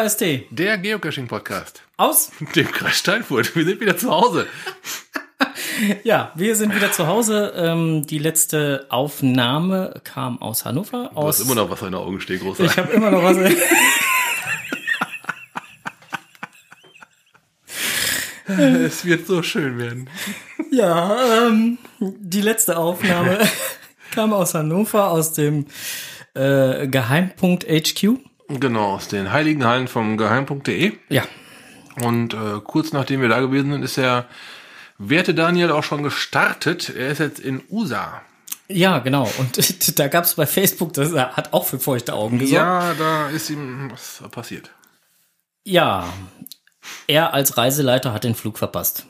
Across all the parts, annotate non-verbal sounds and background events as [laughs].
KST. Der Geocaching-Podcast. Aus? Dem Kreis Steinfurt. Wir sind wieder zu Hause. Ja, wir sind wieder zu Hause. Ähm, die letzte Aufnahme kam aus Hannover. Du Aus hast immer noch was in den Augen stehen, großer. ich habe immer noch was. es wird so schön werden. ja, ähm, die letzte Aufnahme kam aus Hannover, aus dem äh, Geheimpunkt HQ. Genau, aus den heiligen Hallen vom geheim.de. Ja, Und äh, kurz nachdem wir da gewesen sind, ist der werte Daniel auch schon gestartet. Er ist jetzt in USA. ja, genau. Und [laughs] da gab es bei Facebook, das hat auch für feuchte Augen gesorgt. Ja, da ist ihm was passiert. ja, er als Reiseleiter hat den Flug verpasst.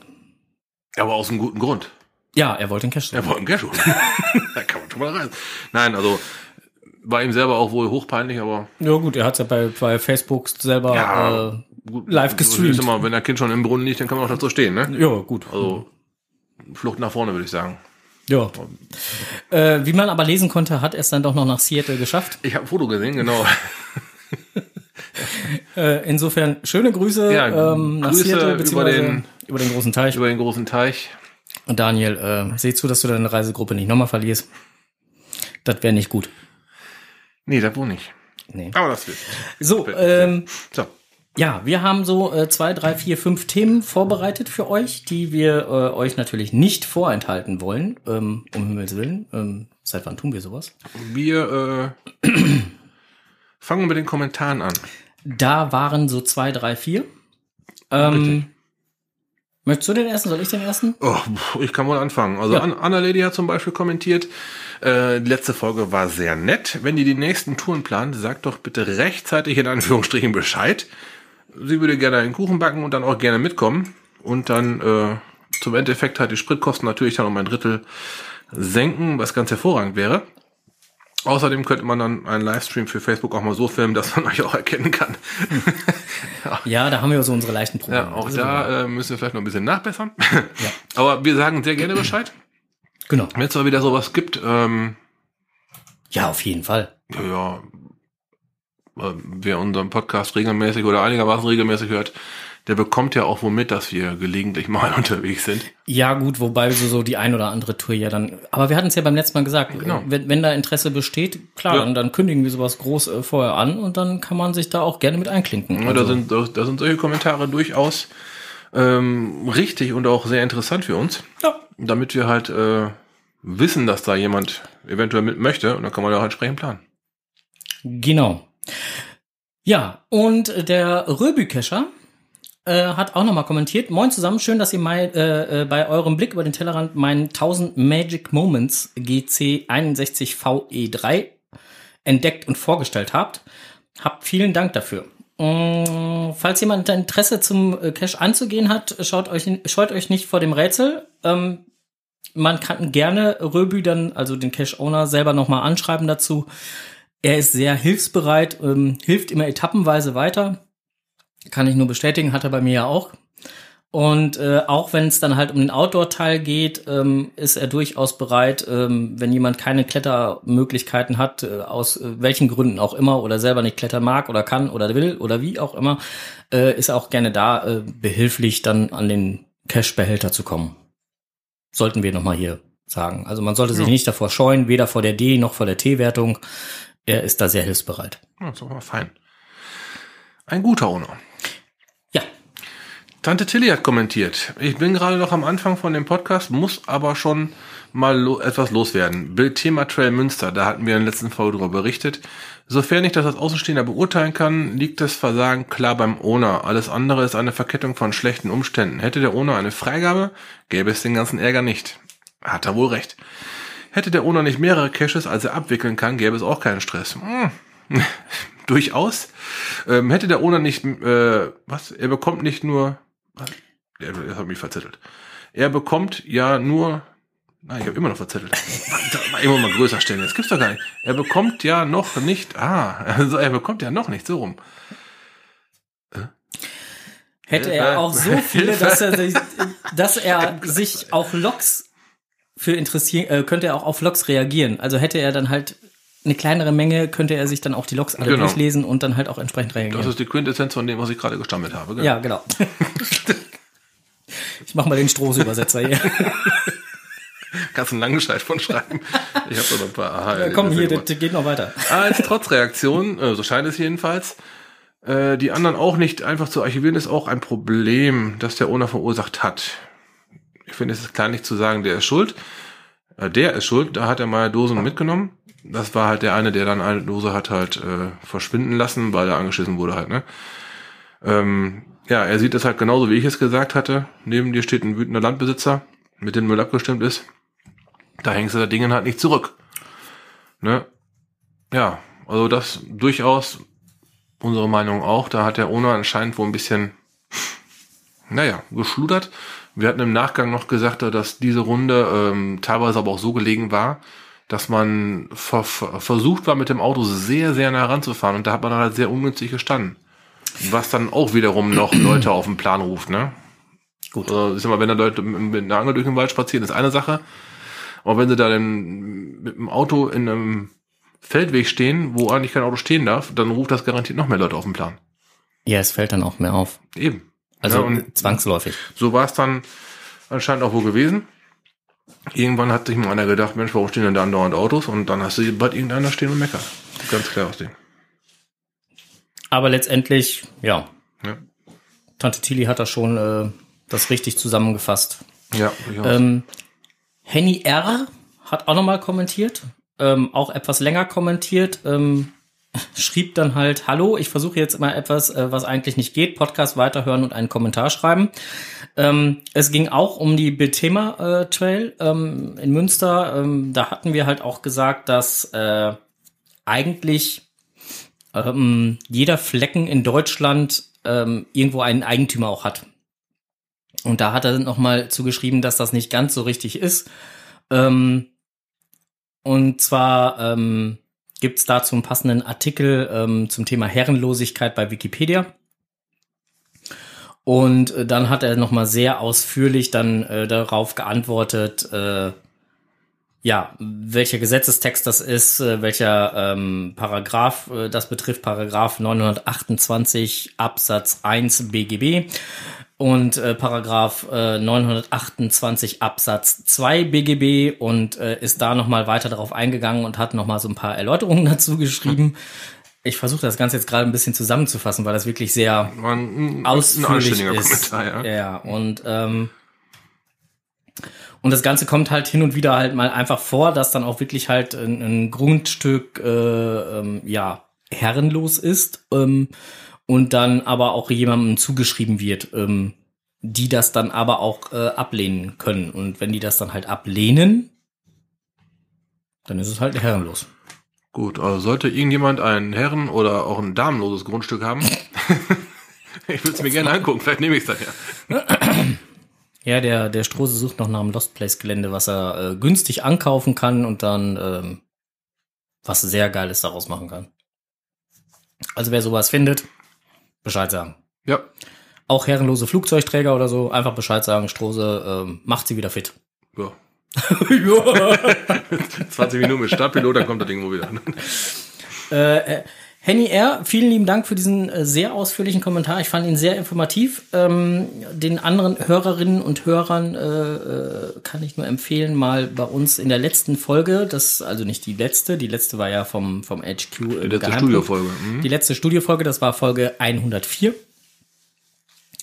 Aber aus einem guten Grund. Ja, er wollte den Cash. Er wollte einen Cash [laughs] da kann man schon mal rein. Nein, also war ihm selber auch wohl hochpeinlich, aber Ja gut, er hat ja bei, bei Facebook selber Ja, äh, gut, live gestreamt. sag mal, wenn der Kind schon im Brunnen liegt, dann kann man auch dazu stehen, ne? Ja, gut. Also Flucht nach vorne, würde ich sagen. Ja. Äh, wie man aber lesen konnte, hat er es dann doch noch nach Seattle geschafft. Ich habe ein Foto gesehen, genau. [laughs] [laughs] Äh, insofern schöne Grüße, Ja, ähm, nach Grüße Seattle über beziehungsweise den- über den großen Teich. Über den großen Teich. Und Daniel, äh, seh zu, dass du deine Reisegruppe nicht nochmal verlierst. Das wäre nicht gut. Nee, da wohne ich. Nee. Aber das wird. So, ähm, So. ja, wir haben so äh, zwei, drei, vier, fünf Themen vorbereitet für euch, die wir äh, euch natürlich nicht vorenthalten wollen, ähm, um Himmels Willen. Ähm, seit wann tun wir sowas? Wir äh, [clears throat] fangen mit den Kommentaren an. Da waren so zwei, drei, vier. Ähm, möchtest du den ersten? Soll ich den ersten? Oh, ich kann wohl anfangen. Also Ja. An Anna Lady hat zum Beispiel kommentiert, äh, die letzte Folge war sehr nett. Wenn ihr die nächsten Touren plant, sagt doch bitte rechtzeitig in Anführungsstrichen Bescheid. Sie würde gerne einen Kuchen backen und dann auch gerne mitkommen. Und dann äh, zum Endeffekt halt die Spritkosten natürlich dann um ein Drittel senken, was ganz hervorragend wäre. Außerdem könnte man dann einen Livestream für Facebook auch mal so filmen, dass man [laughs] euch auch erkennen kann. [laughs] Ja, da haben wir so unsere leichten Probleme. Ja, auch aber- da äh, müssen wir vielleicht noch ein bisschen nachbessern. [laughs] Aber wir sagen sehr gerne Bescheid. Genau. Wenn es mal wieder sowas gibt, ähm, Ja, auf jeden Fall. ja, ja, äh, wer unseren Podcast regelmäßig oder einigermaßen regelmäßig hört, der bekommt ja auch wohl mit, dass wir gelegentlich mal [laughs] unterwegs sind. Ja, gut, wobei so, so die ein oder andere Tour ja dann. Aber wir hatten es ja beim letzten Mal gesagt, Genau. wenn, wenn da Interesse besteht, klar, Ja. dann, dann kündigen wir sowas groß äh, vorher an und dann kann man sich da auch gerne mit einklinken. Ja, da, Also, sind, da, da sind solche Kommentare durchaus ähm, richtig und auch sehr interessant für uns, ja. damit wir halt äh, wissen, dass da jemand eventuell mit möchte und dann kann man da halt entsprechend planen. Genau. Ja, und der Röbükescher äh, hat auch nochmal kommentiert. Moin zusammen, schön, dass ihr mein, äh, äh, bei eurem Blick über den Tellerrand meinen 1000 Magic Moments GC 61VE3 entdeckt und vorgestellt habt. Habt vielen Dank dafür. Mm, Falls jemand Interesse zum äh, Cache anzugehen hat, schaut euch, scheut euch nicht vor dem Rätsel. Ähm, man kann gerne Röbü dann, also den Cache-Owner, selber nochmal anschreiben dazu. Er ist sehr hilfsbereit, ähm, hilft immer etappenweise weiter. Kann ich nur bestätigen, hat er bei mir ja auch. Und äh, auch wenn es dann halt um den Outdoor-Teil geht, ähm, ist er durchaus bereit, ähm, wenn jemand keine Klettermöglichkeiten hat, äh, aus äh, welchen Gründen auch immer, oder selber nicht klettern mag oder kann oder will oder wie auch immer, äh, ist er auch gerne da, äh, behilflich dann an den Cash-Behälter zu kommen. Sollten wir nochmal hier sagen. Also man sollte sich Ja. nicht davor scheuen, weder vor der D noch vor der T-Wertung. Er ist da sehr hilfsbereit. Ja, ist mal fein. Ein guter Owner. Tante Tilly hat kommentiert. Ich bin gerade noch am Anfang von dem Podcast, muss aber schon mal lo etwas loswerden. Bildthema Trail Münster, da hatten wir in der letzten Folge darüber berichtet. Sofern ich das als Außenstehender beurteilen kann, liegt das Versagen klar beim Owner. Alles andere ist eine Verkettung von schlechten Umständen. Hätte der Owner eine Freigabe, gäbe es den ganzen Ärger nicht. Hat er wohl recht. Hätte der Owner nicht mehrere Caches, als er abwickeln kann, gäbe es auch keinen Stress. Hm. [laughs] Durchaus. Ähm, hätte der Owner nicht, äh, was? Er bekommt nicht nur? Er, er hat mich verzettelt. Er bekommt ja nur, nein, ich habe immer noch verzettelt. Immer mal größer stellen, das gibt's doch gar nicht. Er bekommt ja noch nicht, ah, also er bekommt ja noch nicht, so rum. hätte Hilfe. er auch so viele, dass er sich, [laughs] dass er sich auf Loks für interessieren, äh, könnte er auch auf Loks reagieren. Also hätte er dann halt eine kleinere Menge könnte er sich dann auch die Logs alle Genau. durchlesen und dann halt auch entsprechend reagieren. Das ist die Quintessenz von dem, was ich gerade gestammelt habe. gell? ja, genau. [laughs] ich mach mal den Strohsübersetzer hier. [laughs] Kannst einen langen Scheiß von schreiben. Ich habe da noch ein paar aha Ja, komm, hier, das geht noch weiter. Als Trotzreaktion, äh, so scheint es jedenfalls, äh, die anderen auch nicht einfach zu archivieren, ist auch ein Problem, das der Owner verursacht hat. Ich finde, es ist klar nicht zu sagen, der ist schuld. Äh, der ist schuld, da hat er mal Dosen mitgenommen. Das war halt der eine, der dann eine Dose hat halt verschwinden lassen, weil er angeschissen wurde halt, ne? Ähm, ja, er sieht das halt genauso, wie ich es gesagt hatte. Neben dir steht ein wütender Landbesitzer, mit dem Müll abgestimmt ist. Da hängst du das Ding halt nicht zurück. Ne? Ja, also das durchaus unsere Meinung auch. Da hat der Owner anscheinend wohl ein bisschen, naja, geschludert. Wir hatten im Nachgang noch gesagt, dass diese Runde ähm, teilweise aber auch so gelegen war, dass man ver ver versucht war, mit dem Auto sehr, sehr nah ranzufahren und da hat man halt sehr ungünstig gestanden. Was dann auch wiederum noch [clears throat] Leute auf den Plan ruft, ne? Gut. Also, ich sag mal, wenn da Leute mit einer Angel durch den Wald spazieren, ist eine Sache. Aber wenn sie da dann mit dem Auto in einem Feldweg stehen, wo eigentlich kein Auto stehen darf, dann ruft das garantiert noch mehr Leute auf den Plan. Ja, es fällt dann auch mehr auf. Eben. Also ja, zwangsläufig. so war es dann anscheinend auch wohl gewesen. Irgendwann hat sich mal einer gedacht, Mensch, warum stehen denn da andauernd Autos? Und dann hast du bald irgendeiner stehen und meckert. Ganz klar aus dem. Aber letztendlich, ja, Ja, Tante Tilly hat da schon äh, das richtig zusammengefasst. ja durchaus. Ähm, Henny R. hat auch nochmal kommentiert, ähm, auch etwas länger kommentiert, ähm, [laughs] schrieb dann halt, hallo, ich versuche jetzt mal etwas, äh, was eigentlich nicht geht, Podcast weiterhören und einen Kommentar schreiben. Ähm, es ging auch um die Bethema äh, Trail ähm, in Münster. Ähm, da hatten wir halt auch gesagt, dass äh, eigentlich ähm, jeder Flecken in Deutschland ähm, irgendwo einen Eigentümer auch hat. Und da hat er nochmal zugeschrieben, dass das nicht ganz so richtig ist. Ähm, und zwar ähm, gibt es dazu einen passenden Artikel ähm, zum Thema Herrenlosigkeit bei Wikipedia. Und äh, dann hat er nochmal sehr ausführlich dann äh, darauf geantwortet, äh, ja, welcher Gesetzestext das ist, äh, welcher ähm, Paragraph äh, das betrifft, Paragraph 928 Absatz 1 BGB und äh, Paragraph äh, 928 Absatz 2 BGB und äh, ist da nochmal weiter darauf eingegangen und hat nochmal so ein paar Erläuterungen [laughs] dazu geschrieben. Ich versuche das Ganze jetzt gerade ein bisschen zusammenzufassen, weil das wirklich sehr ein, ein ausführlich anständiger ist. Kommentar, ja. ja, und ähm, und das Ganze kommt halt hin und wieder halt mal einfach vor, dass dann auch wirklich halt ein, ein Grundstück äh, ähm, ja herrenlos ist ähm, und dann aber auch jemandem zugeschrieben wird, ähm, die das dann aber auch äh, ablehnen können. Und wenn die das dann halt ablehnen, dann ist es halt herrenlos. Gut, also sollte irgendjemand ein Herren- oder auch ein damenloses Grundstück haben, [laughs] ich würde es mir gerne angucken, vielleicht nehme ich es dann ja. Ja, der, der Strose sucht noch nach einem Lost Place Gelände, was er äh, günstig ankaufen kann und dann ähm, was sehr Geiles daraus machen kann. Also wer sowas findet, Bescheid sagen. Ja, Auch herrenlose Flugzeugträger oder so, einfach Bescheid sagen, Strose ähm, macht sie wieder fit. ja. [laughs] ja. [laughs] 20 Minuten mit Startpilot, dann kommt das Ding wohl wieder. äh, äh, Henny R., vielen lieben Dank für diesen äh, sehr ausführlichen Kommentar. Ich fand ihn sehr informativ. Ähm, den anderen Hörerinnen und Hörern äh, äh, kann ich nur empfehlen, mal bei uns in der letzten Folge, das also nicht die letzte, die letzte war ja vom, vom HQ. im Die letzte Geheimpunkt. Studiofolge. Mhm. Die letzte Studiofolge, das war Folge 104.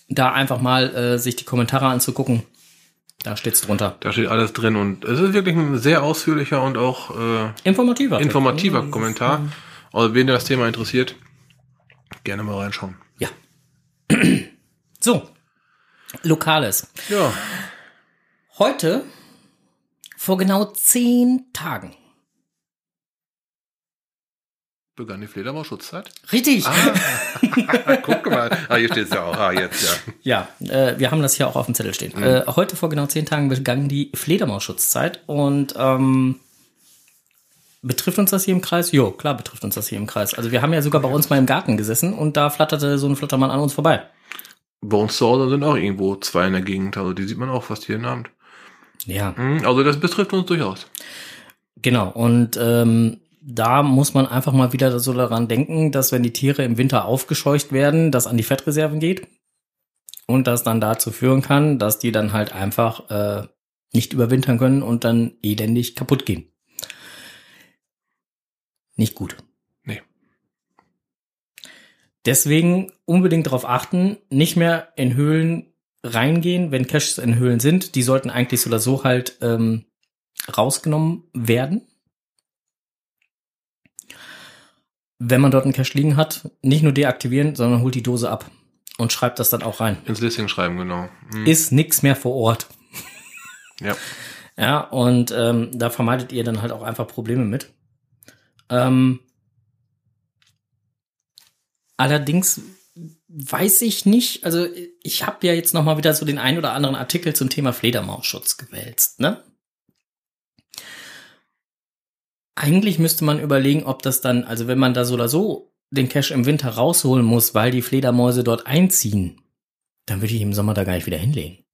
Da einfach mal äh, sich die Kommentare anzugucken. Da steht's drunter. Da steht alles drin und es ist wirklich ein sehr ausführlicher und auch äh, Informativer. informativer Kommentar. Also wen das Thema interessiert, gerne mal reinschauen. Ja. [clears throat] So. Lokales. Ja, Heute, vor genau zehn Tagen. begann die Fledermaus-Schutzzeit. Richtig. Ah, [laughs] guck mal. Ah, hier steht es ja auch. Ah, jetzt, ja. Ja, äh, wir haben das hier auch auf dem Zettel stehen. Äh, heute vor genau zehn Tagen begann die Fledermausschutzzeit und ähm, betrifft uns das hier im Kreis? Jo, klar betrifft uns das hier im Kreis. Also wir haben ja sogar bei uns mal im Garten gesessen und da flatterte so ein Fluttermann an uns vorbei. Bei uns zu Hause sind auch irgendwo zwei in der Gegend. Also die sieht man auch fast jeden Abend. Ja, Mhm, Also das betrifft uns durchaus. genau. Und ähm, da muss man einfach mal wieder so daran denken, dass wenn die Tiere im Winter aufgescheucht werden, das an die Fettreserven geht und das dann dazu führen kann, dass die dann halt einfach äh, nicht überwintern können und dann elendig kaputt gehen. Nicht gut. Nee. Deswegen unbedingt darauf achten, nicht mehr in Höhlen reingehen, wenn Caches in Höhlen sind. Die sollten eigentlich so oder so halt ähm, rausgenommen werden. Wenn man dort einen Cache liegen hat, nicht nur deaktivieren, sondern holt die Dose ab und schreibt das dann auch rein. Ins Listing schreiben, genau. Hm. Ist nix mehr vor Ort. Ja. [laughs] Ja, und ähm, da vermeidet ihr dann halt auch einfach Probleme mit. Ähm, allerdings weiß ich nicht, also ich habe ja jetzt noch mal wieder so den ein oder anderen Artikel zum Thema Fledermausschutz gewälzt, ne? Eigentlich müsste man überlegen, ob das dann, also wenn man da so oder so den Cash im Winter rausholen muss, weil die Fledermäuse dort einziehen, dann würde ich im Sommer da gar nicht wieder hinlegen.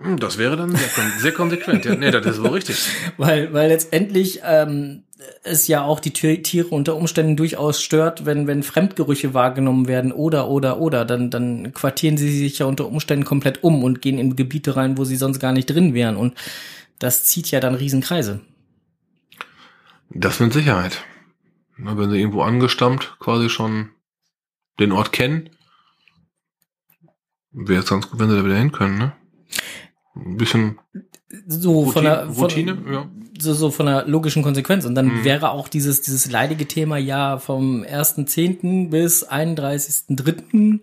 Hm, Das wäre dann sehr, kon sehr konsequent. Ja, nee, das ist wohl richtig. [laughs] Weil, weil letztendlich ähm, es ja auch die Tiere unter Umständen durchaus stört, wenn, wenn Fremdgerüche wahrgenommen werden oder, oder, oder, dann, dann quartieren sie sich ja unter Umständen komplett um und gehen in Gebiete rein, wo sie sonst gar nicht drin wären. Und das zieht ja dann Riesenkreise. Das mit Sicherheit. Na, wenn sie irgendwo angestammt quasi schon den Ort kennen, wäre es ganz gut, wenn sie da wieder hin können, ne? Ein bisschen So von der, von, Routine, ja. so, so von der logischen Konsequenz. Und dann Mhm. wäre auch dieses, dieses leidige Thema ja vom 1.10. bis 31.3.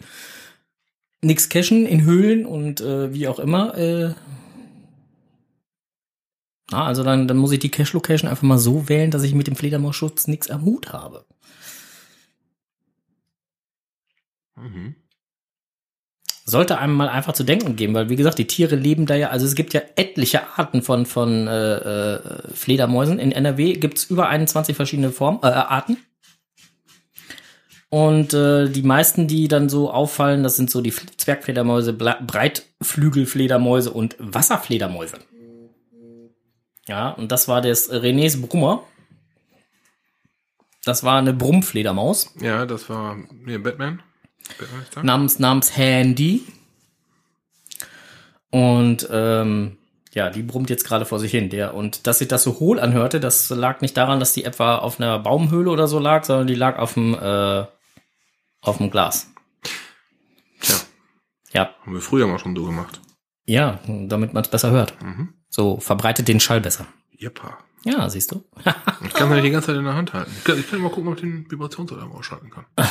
nix cashen in Höhlen und äh, wie auch immer. Äh, na, also dann, dann muss ich die Cache-Location einfach mal so wählen, dass ich mit dem Fledermausschutz nichts am Hut habe. Mhm. Sollte einem mal einfach zu denken geben, weil wie gesagt, die Tiere leben da ja, also es gibt ja etliche Arten von, von äh, äh, Fledermäusen. In NRW gibt's über 21 verschiedene Formen, äh, Arten. Und äh, die meisten, die dann so auffallen, das sind so die Zwergfledermäuse, Breitflügelfledermäuse und Wasserfledermäuse. Ja, und das war das Renés Brummer. Das war eine Brummfledermaus Ja, das war nee, Batman. Namens, namens Handy. Und ähm, ja, die brummt jetzt gerade vor sich hin. Der, und dass sich das so hohl anhörte, das lag nicht daran, dass die etwa auf einer Baumhöhle oder so lag, sondern die lag auf dem, äh, auf dem Glas. Tja, Ja, haben wir früher mal schon so gemacht. ja, damit man es besser hört. Mhm. So verbreitet den Schall besser. Jeppa. Ja, siehst du. Ich kann ja die ganze Zeit in der Hand halten. Ich kann, ich kann mal gucken, ob ich den Vibrationsalarm ausschalten kann. [laughs]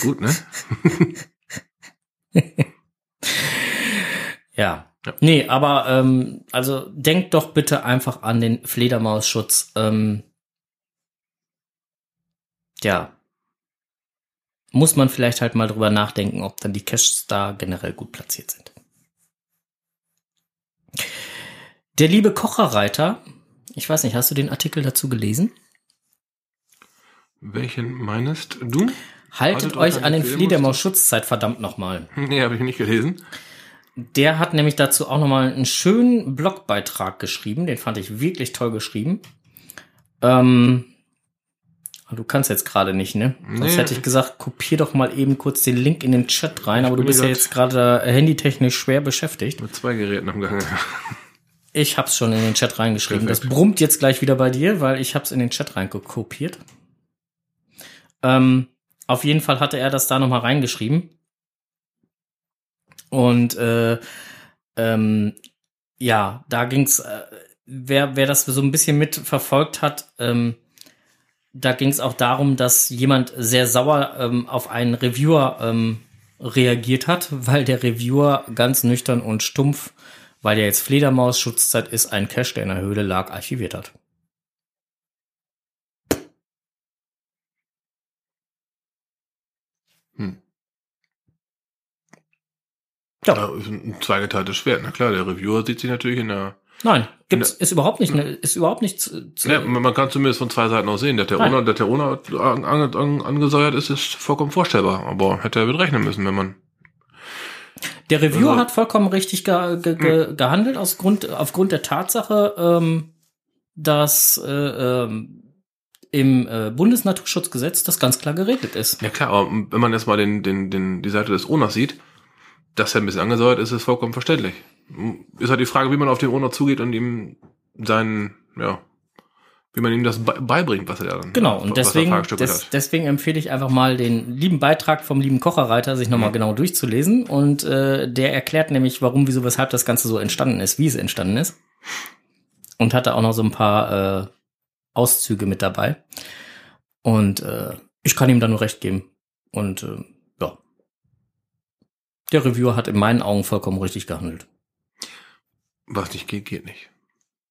Gut, ne? [laughs] Ja. Ja. Nee, aber ähm, also denkt doch bitte einfach an den Fledermausschutz. Ähm, ja. Muss man vielleicht halt mal drüber nachdenken, ob dann die Caches da generell gut platziert sind. Der liebe Kocherreiter, ich weiß nicht, hast du den Artikel dazu gelesen? Welchen meinst du? Haltet, euch an den Fledermausschutzzeit, verdammt nochmal. Nee, habe ich nicht gelesen. Der hat nämlich dazu auch nochmal einen schönen Blogbeitrag geschrieben. Den fand ich wirklich toll geschrieben. Ähm, du kannst jetzt gerade nicht, ne? Sonst Nee. hätte ich gesagt, kopier doch mal eben kurz den Link in den Chat rein, aber du bist ja jetzt gerade äh, handytechnisch schwer beschäftigt. Mit zwei Geräten am Gange. Ich hab's schon in den Chat reingeschrieben. Perfekt. Das brummt jetzt gleich wieder bei dir, weil ich hab's in den Chat reingekopiert. Ähm, auf jeden Fall hatte er das da nochmal reingeschrieben. Und äh, ähm, ja, da ging's, äh, wer, wer das so ein bisschen mitverfolgt hat, ähm, da ging's auch darum, dass jemand sehr sauer ähm, auf einen Reviewer ähm, reagiert hat, [laughs] weil der Reviewer ganz nüchtern und stumpf, weil der jetzt Fledermaus-Schutzzeit ist, ein Cache, der in der Höhle lag, archiviert hat. Hm. Ja. Ist ein zweigeteiltes Schwert. Na klar, der Reviewer sieht sich natürlich in der. Nein, gibt's, ist überhaupt nicht, ne, ist überhaupt nicht zu, zu, Ja, man kann zumindest von zwei Seiten aus sehen. Dass der Owner, dass der Owner an, an, an, angesäuert ist, ist vollkommen vorstellbar. Aber hätte er mit rechnen müssen, wenn man. Der Reviewer Also- hat vollkommen richtig ge ge ge gehandelt aus Grund, aufgrund der Tatsache, ähm, dass äh, ähm, im äh, Bundesnaturschutzgesetz das ganz klar geregelt ist. Ja klar, aber wenn man jetzt mal den, den, den, die Seite des Owners sieht, dass er ein bisschen angesäuert ist, ist vollkommen verständlich. Ist halt die Frage, wie man auf den Owner zugeht und ihm seinen, ja, wie man ihm das be- beibringt, was er da dann Genau, und deswegen, des, hat. deswegen empfehle ich einfach mal den lieben Beitrag vom lieben Kocherreiter, sich nochmal genau durchzulesen. Und äh, der erklärt nämlich, warum, wieso, weshalb das Ganze so entstanden ist, wie es entstanden ist. Und hatte auch noch so ein paar äh, Auszüge mit dabei. Und äh, ich kann ihm da nur recht geben. Und äh, ja. Der Reviewer hat in meinen Augen vollkommen richtig gehandelt. Was nicht geht, geht nicht.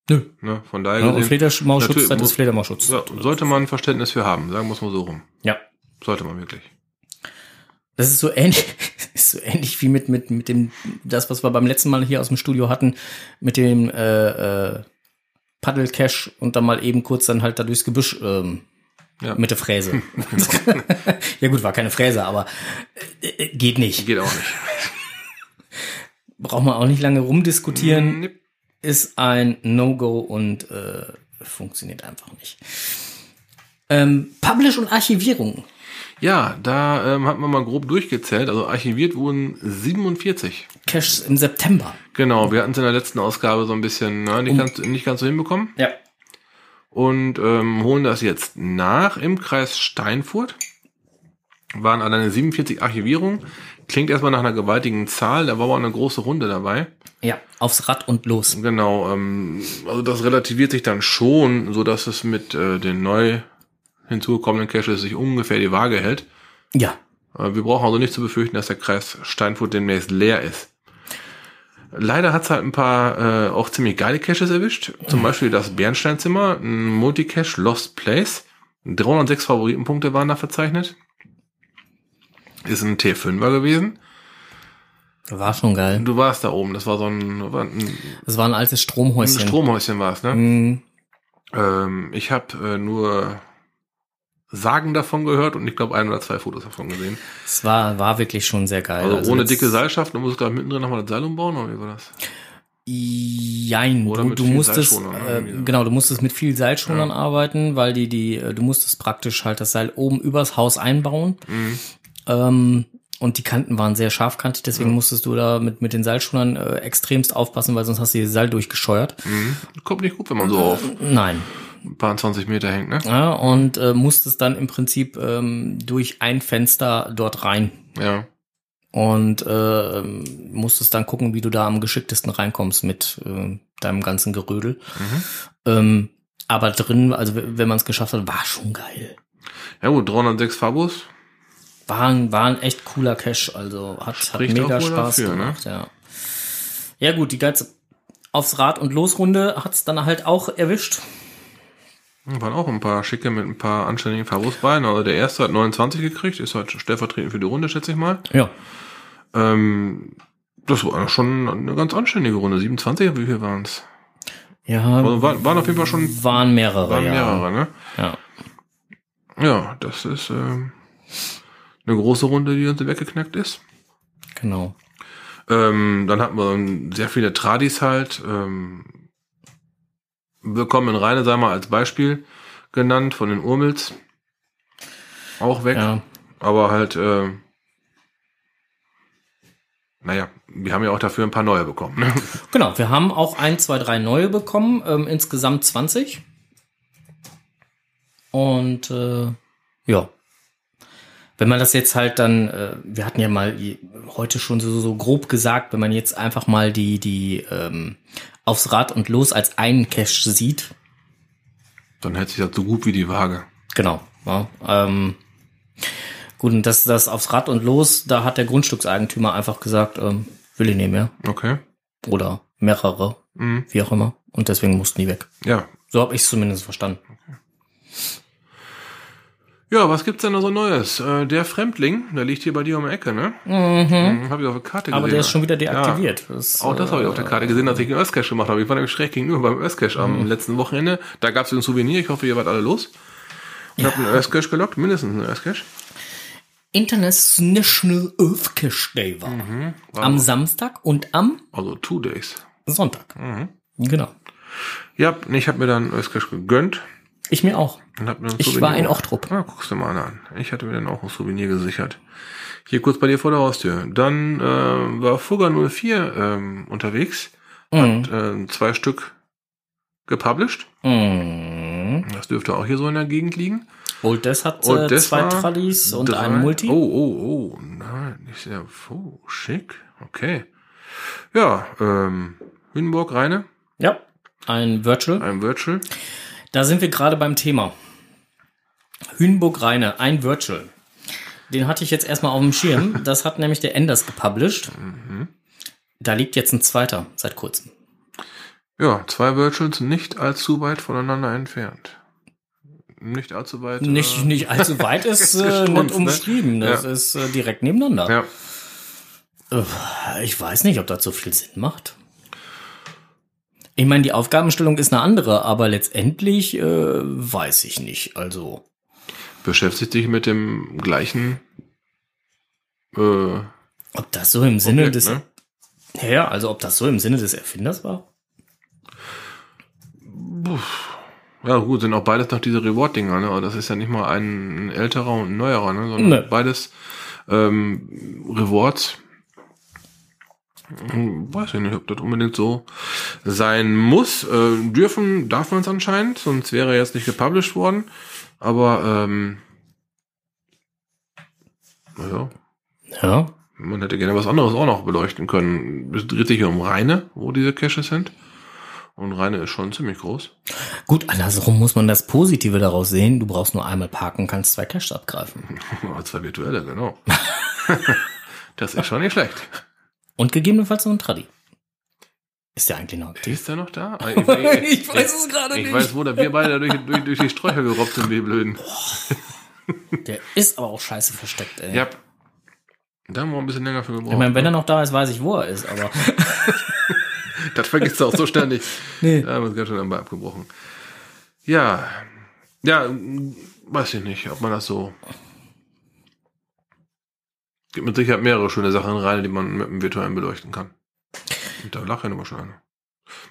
Nö. Ne? Von daher Ja, und gesehen, Fledermausschutz, muss- ist ja, sollte man Verständnis für haben, sagen es mal so rum. Ja. Sollte man wirklich. Das ist so ähnlich, [laughs] ist so ähnlich wie mit, mit, mit dem, das, was wir beim letzten Mal hier aus dem Studio hatten, mit dem äh, äh, Paddle-Cache und dann mal eben kurz dann halt da durchs Gebüsch ähm, Ja. mit der Fräse. [laughs] [laughs] ja gut, war keine Fräse, aber äh, äh, geht nicht. Geht auch nicht. [laughs] Braucht man auch nicht lange rumdiskutieren. Nipp. Ist ein No-Go und äh, funktioniert einfach nicht. Ähm, Publish und Archivierung. Ja, da ähm, hat man mal grob durchgezählt. Also archiviert wurden 47. Caches im September. Genau, wir hatten es in der letzten Ausgabe so ein bisschen na, nicht, Um- ganz, nicht ganz so hinbekommen. Ja. Und ähm, holen das jetzt nach im Kreis Steinfurt. Waren alleine 47 Archivierungen. Klingt erstmal nach einer gewaltigen Zahl, da war aber auch eine große Runde dabei. Ja, aufs Rad und los. Genau, ähm, also das relativiert sich dann schon, so dass es mit äh, den neu hinzugekommenen Caches sich ungefähr die Waage hält. Ja, wir brauchen also nicht zu befürchten, dass der Kreis Steinfurt demnächst leer ist. Leider hat's halt ein paar äh, auch ziemlich geile Caches erwischt. Zum Beispiel das Bernsteinzimmer, ein Multicache Lost Place. 306 Favoritenpunkte waren da verzeichnet. Ist ein T5er gewesen. war schon geil. Du warst da oben, das war so ein, war ein, Das war ein altes ein Stromhäuschen. Stromhäuschen war's, ne? Mhm. Ähm, ich habe äh, nur Sagen davon gehört und ich glaube ein oder zwei Fotos davon gesehen. Es war, war wirklich schon sehr geil. Also, ohne jetzt- dicke Seilschaft, du musst da mittendrin nochmal das Seil umbauen oder wie war das? Jein, Oder du, mit du viel musstest, äh, genau, du musstest mit viel Seilschonern arbeiten, weil die, die, äh, du musstest praktisch halt das Seil oben übers Haus einbauen. Mhm. Ähm, und die Kanten waren sehr scharfkantig, deswegen musstest du da mit, mit den Seilschonern äh, extremst aufpassen, weil sonst hast du die Seil durchgescheuert. Mhm. Kommt nicht gut, wenn man so auf Nein. Ein paar 20 Meter hängt, ne? Ja, und äh, musstest dann im Prinzip ähm, durch ein Fenster dort rein. Ja. Und äh, musstest dann gucken, wie du da am geschicktesten reinkommst mit äh, deinem ganzen Gerödel. Ähm, aber drin, also wenn man es geschafft hat, war schon geil. Ja gut, 306 Fabus. War ein, war ein echt cooler Cache, also hat, hat mega Spaß dafür, ne? gemacht, ja. Ja gut, die ganze aufs Rad und Losrunde hat's dann halt auch erwischt. Waren auch ein paar schicke mit ein paar anständigen Fabus bei. Also der erste hat 29 gekriegt, ist halt stellvertretend für die Runde, schätze ich mal. Ja. Ähm, das war schon eine ganz anständige Runde. 27, wie viel waren's? Ja, Also waren, waren auf jeden Fall schon waren mehrere, waren ja. mehrere, ne? Ja. Ja, das ist ähm, eine große Runde, die uns weggeknackt ist. Genau. Ähm, dann hatten wir sehr viele Tradis halt. Ähm, Willkommen in Rheine, sei mal als Beispiel genannt, von den Urmels. Auch weg. Ja. Aber halt, äh, naja, wir haben ja auch dafür ein paar neue bekommen. Ne? [laughs] Genau, wir haben auch ein, zwei, drei neue bekommen, ähm, insgesamt 20. Und äh, ja, wenn man das jetzt halt dann, äh, wir hatten ja mal heute schon so, so grob gesagt, wenn man jetzt einfach mal die, die ähm, aufs Rad und los als einen Cache sieht, Dann hält sich das so gut wie die Waage. genau. Ja, ähm, gut, und das, das aufs Rad und los, da hat der Grundstückseigentümer einfach gesagt, ähm, will ich nicht mehr. Okay. Oder mehrere, Mhm. wie auch immer. Und deswegen mussten die weg. Ja. So habe ich es zumindest verstanden. Ja, was gibt's denn da so Neues? Äh, der Fremdling, der liegt hier bei dir um die Ecke, ne? Mhm. Habe ich auf der Karte gesehen. Aber der ist schon wieder Ja. deaktiviert. Das, Auch das habe ich auf der Karte gesehen, als ich den Östcache gemacht habe. Ich war nämlich schräg gegenüber beim Östcache am Mhm. letzten Wochenende. Da gab es ein Souvenir. Ich hoffe, ihr wart alle los. Ich habe einen Östcache gelockt, mindestens einen Östcache. International Earth Cache Day war. Am Samstag und am Also two days. Sonntag. Mhm. Genau. Ja, ich habe mir dann Euscash gegönnt. Ich mir auch. Mir Ich war in Ochtrup. Ah, guckst du mal an. Ich hatte mir dann auch ein Souvenir gesichert. Hier kurz bei dir vor der Haustür. Dann äh, war Fugger 04 ähm, unterwegs. Mhm. Äh, zwei Stück gepublished. Mhm. Das dürfte auch hier so in der Gegend liegen. Old Death hat Und äh, das zwei Trallis und drei- ein Multi. Oh, oh, oh. Nein, nicht sehr. Oh, schick. Okay. Ja, ähm, Hünenburg, Reine, Ja, ein Virtual. ein Virtual. Da sind wir gerade beim Thema. Hünburg Reine, ein Virtual. Den hatte ich jetzt erstmal auf dem Schirm. [laughs] Das hat nämlich der Enders gepublished. Da liegt jetzt ein zweiter seit kurzem. Ja, zwei Virtuals nicht allzu weit voneinander entfernt. Nicht allzu weit. Nicht, äh, nicht allzu weit [laughs] ist [laughs] äh, ne? umschrieben. Das Ja. ist äh, direkt nebeneinander. Ja. Ich weiß nicht, ob das so viel Sinn macht. Ich meine, die Aufgabenstellung ist eine andere, aber letztendlich äh, weiß ich nicht. Also, Beschäftigt dich mit dem gleichen äh, ob das so im Sinne Objekt, des ne? Ja, also ob das so im Sinne des Erfinders war? Ja, gut, sind auch beides noch diese Reward-Dinger, ne? Das ist ja nicht mal ein, älterer und ein neuerer, ne? Sondern Nee. beides ähm, Rewards. Hm, Weiß ich nicht, ob das unbedingt so sein muss. Äh, dürfen, darf man es anscheinend, sonst wäre er jetzt nicht gepublished worden. Aber ähm, naja, Ja. man hätte gerne was anderes auch noch beleuchten können. Es dreht sich hier um Reine, wo diese Caches sind. Und Reine ist schon ziemlich groß. Gut, andersrum muss man das Positive daraus sehen. Du brauchst nur einmal parken, kannst zwei Caches abgreifen. [laughs] Zwei virtuelle, genau. [laughs] das ist schon nicht schlecht. Und gegebenenfalls noch ein Traddy. Ist der eigentlich noch aktiv? Ist der noch da? [laughs] Ich weiß es gerade Ich nicht. weiß, wo da wir beide durch, [laughs] durch, durch die Sträucher gerobbt sind, wie blöden. Der ist aber auch scheiße versteckt, ey. Ja. Da haben wir ein bisschen länger für gebraucht. Ich meine, wenn er noch da ist, weiß ich, wo er ist, aber. [laughs] das vergisst du auch so ständig. Nee. Da haben wir uns ganz schön am Bein abgebrochen. Ja. Ja, weiß ich nicht, ob man das so. Gibt mit Sicherheit mehrere schöne Sachen rein, die man mit dem virtuellen beleuchten kann. Und da lache ich immer schon eine.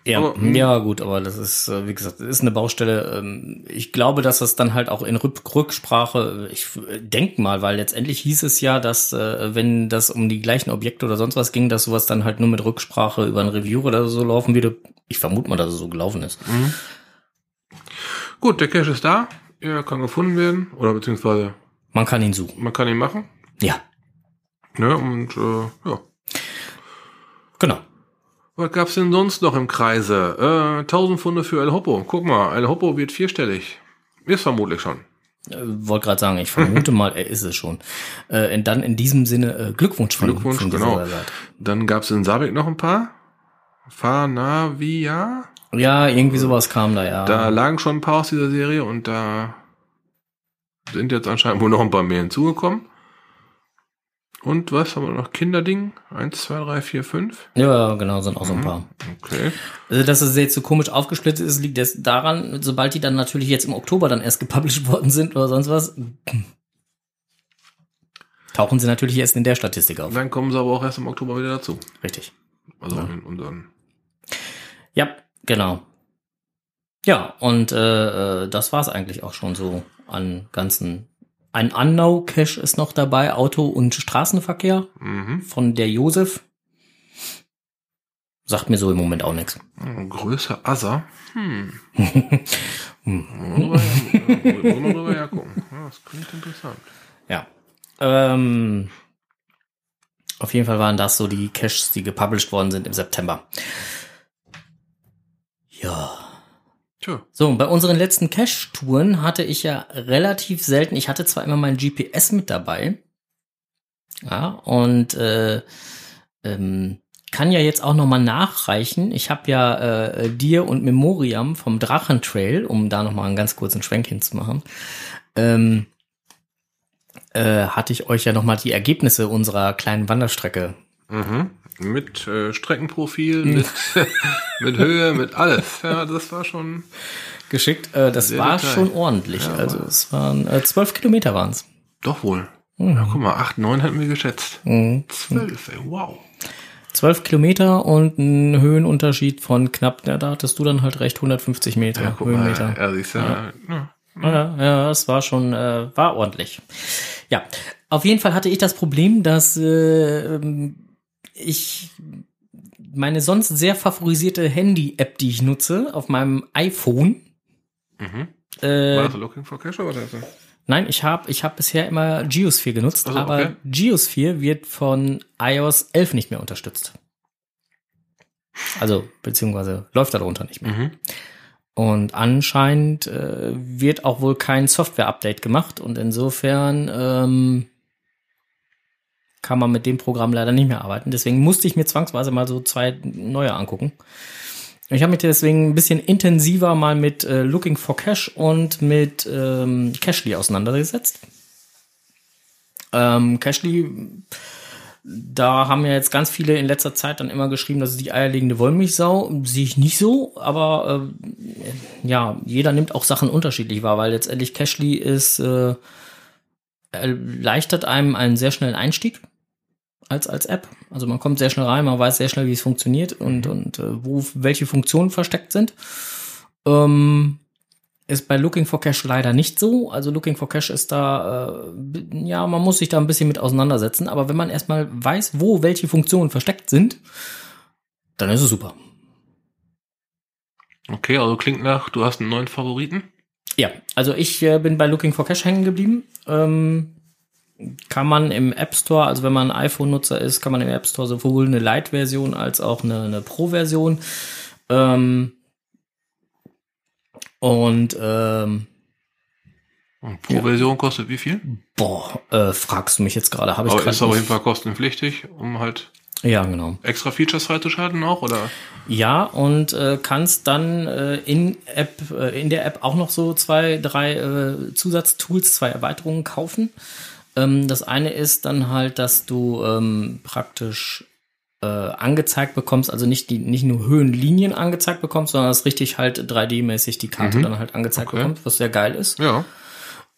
Ja, Aber, hm. ja, gut, aber das ist, äh, wie gesagt, ist eine Baustelle. ähm, Ich glaube, dass das dann halt auch in Rück- Rücksprache, ich denke mal, weil letztendlich hieß es ja, dass, äh, wenn das um die gleichen Objekte oder sonst was ging, dass sowas dann halt nur mit Rücksprache über ein Review oder so laufen würde. Ich vermute mal, dass es so gelaufen ist. Gut, der Cache ist da. Er kann gefunden werden. Oder beziehungsweise Man kann ihn suchen. man kann ihn machen. Ja, Ne, und äh, ja. genau. Was gab's denn sonst noch im Kreise? Äh, 1000 Pfunde für El Hoppo. Guck mal, El Hoppo wird vierstellig. Ist vermutlich schon. Äh, Wollte gerade sagen, ich vermute mal, er ist es schon. Äh, dann in diesem Sinne äh, Glückwunsch von, Glückwunsch, von genau. Seite. Dann gab's in Saarbrück noch ein paar. Fanavia. Ja, irgendwie sowas kam da, ja. Da lagen schon ein paar aus dieser Serie und da sind jetzt anscheinend wohl noch ein paar mehr hinzugekommen. Und was haben wir noch? Kinderding? Eins, zwei, drei, vier, fünf. ja, genau, sind auch Mhm. so ein paar. Okay. Also, dass es jetzt so komisch aufgesplittet ist, liegt das daran, sobald die dann natürlich jetzt im Oktober dann erst gepublished [laughs] worden sind oder sonst was, tauchen sie natürlich erst in der Statistik auf. Dann kommen sie aber auch erst im Oktober wieder dazu. Richtig. Also in unseren. Ja, genau. Ja, und äh, äh, das war's eigentlich auch schon so an ganzen. Ein Unknow-Cache ist noch dabei, Auto- und Straßenverkehr Mhm. von der Josef. Sagt mir so im Moment auch nichts. Größe Asa. Hm. [laughs] Hm. Wollen wir mal drüber hergucken. Ja, das klingt interessant. Ja. Ähm, auf jeden Fall waren das so die Caches, die gepublished worden sind im September. Ja. Tja. So, bei unseren letzten Cache-Touren hatte ich ja relativ selten, ich hatte zwar immer mein GPS mit dabei, ja, und äh, ähm, kann ja jetzt auch nochmal nachreichen. Ich habe ja äh, dir und Memoriam vom Drachentrail, um da nochmal einen ganz kurzen Schwenk hinzumachen, ähm, äh, hatte ich euch ja nochmal die Ergebnisse unserer kleinen Wanderstrecke. Mhm. Mit äh, Streckenprofil, mit, [laughs] mit Höhe, mit alles. Ja, das war schon. geschickt. Äh, das Sehr war detail. schon ordentlich. Ja, also es waren äh, zwölf Kilometer waren es. Doch wohl. Ja, guck mal, acht, neun hätten wir geschätzt. Mhm. Zwölf, ey, wow. 12 Kilometer und ein Höhenunterschied von knapp, ja, da hattest du dann halt recht 150 Meter Ja, guck Höhenmeter. mal, ja, siehst du, ja. Ja. Ja, ja, es war schon, äh, war ordentlich. Ja, auf jeden Fall hatte ich das Problem, dass äh, ähm, ich meine sonst sehr favorisierte Handy-App, die ich nutze, auf meinem iPhone. Mhm. Äh, War das Looking for Cash oder was? nein, ich habe ich hab bisher immer Geosphere genutzt, Ach so, aber okay. Geosphere wird von iOS 11 nicht mehr unterstützt. Also, beziehungsweise läuft darunter nicht mehr. Mhm. Und anscheinend äh, wird auch wohl kein Software-Update gemacht und insofern ähm, kann man mit dem Programm leider nicht mehr arbeiten. Deswegen musste ich mir zwangsweise mal so zwei neue angucken. Ich habe mich deswegen ein bisschen intensiver mal mit äh, Looking for Cash und mit ähm, Cashly auseinandergesetzt. Ähm, Cashly, da haben ja jetzt ganz viele in letzter Zeit dann immer geschrieben, das ist die eierlegende Wollmilchsau. Sehe ich nicht so, aber äh, ja, jeder nimmt auch Sachen unterschiedlich wahr, weil letztendlich Cashly ist äh, erleichtert einem einen sehr schnellen Einstieg als als App. Also man kommt sehr schnell rein, man weiß sehr schnell, wie es funktioniert und und äh, wo welche Funktionen versteckt sind. Ähm, ist bei Looking for Cash leider nicht so. Also Looking for Cash ist da, äh, ja, man muss sich da ein bisschen mit auseinandersetzen. Aber wenn man erstmal weiß, wo welche Funktionen versteckt sind, dann ist es super. Okay, also klingt nach, du hast einen neuen Favoriten. Ja, also ich äh, bin bei Looking for Cash hängen geblieben. Ähm, kann man im App Store, also wenn man ein iPhone-Nutzer ist, kann man im App Store sowohl eine Lite-Version als auch eine, eine Pro-Version. Ähm, und ähm, pro Version kostet wie viel? boah, äh, fragst du mich jetzt gerade? Habe ich Aber gerade ist auf jeden Fall kostenpflichtig, um halt Ja, genau. extra Features freizuschalten auch, oder? Ja, und äh, kannst dann äh, in App, äh, in der App auch noch so zwei, drei äh, Zusatztools, zwei Erweiterungen kaufen. Ähm, das eine ist dann halt, dass du ähm, praktisch äh, angezeigt bekommst, also nicht die nicht nur Höhenlinien angezeigt bekommst, sondern dass richtig halt 3D-mäßig die Karte Mhm. dann halt angezeigt Okay. bekommst, was sehr geil ist. Ja.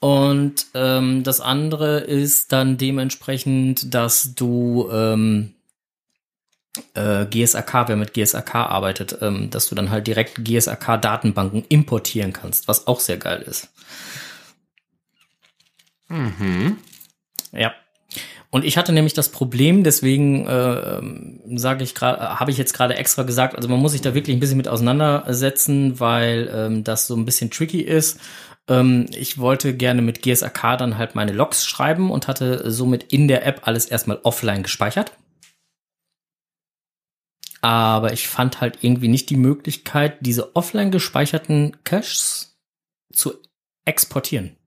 Und ähm, das andere ist dann dementsprechend, dass du ähm, äh, GSAK, wer mit GSAK arbeitet, ähm, dass du dann halt direkt GSAK-Datenbanken importieren kannst, was auch sehr geil ist. Mhm. Ja. Und ich hatte nämlich das Problem, deswegen äh, sage ich gerade, habe ich jetzt gerade extra gesagt, also man muss sich da wirklich ein bisschen mit auseinandersetzen, weil ähm, das so ein bisschen tricky ist. Ähm, ich wollte gerne mit GSAK dann halt meine Logs schreiben und hatte somit in der App alles erstmal offline gespeichert. Aber ich fand halt irgendwie nicht die Möglichkeit, diese offline gespeicherten Caches zu exportieren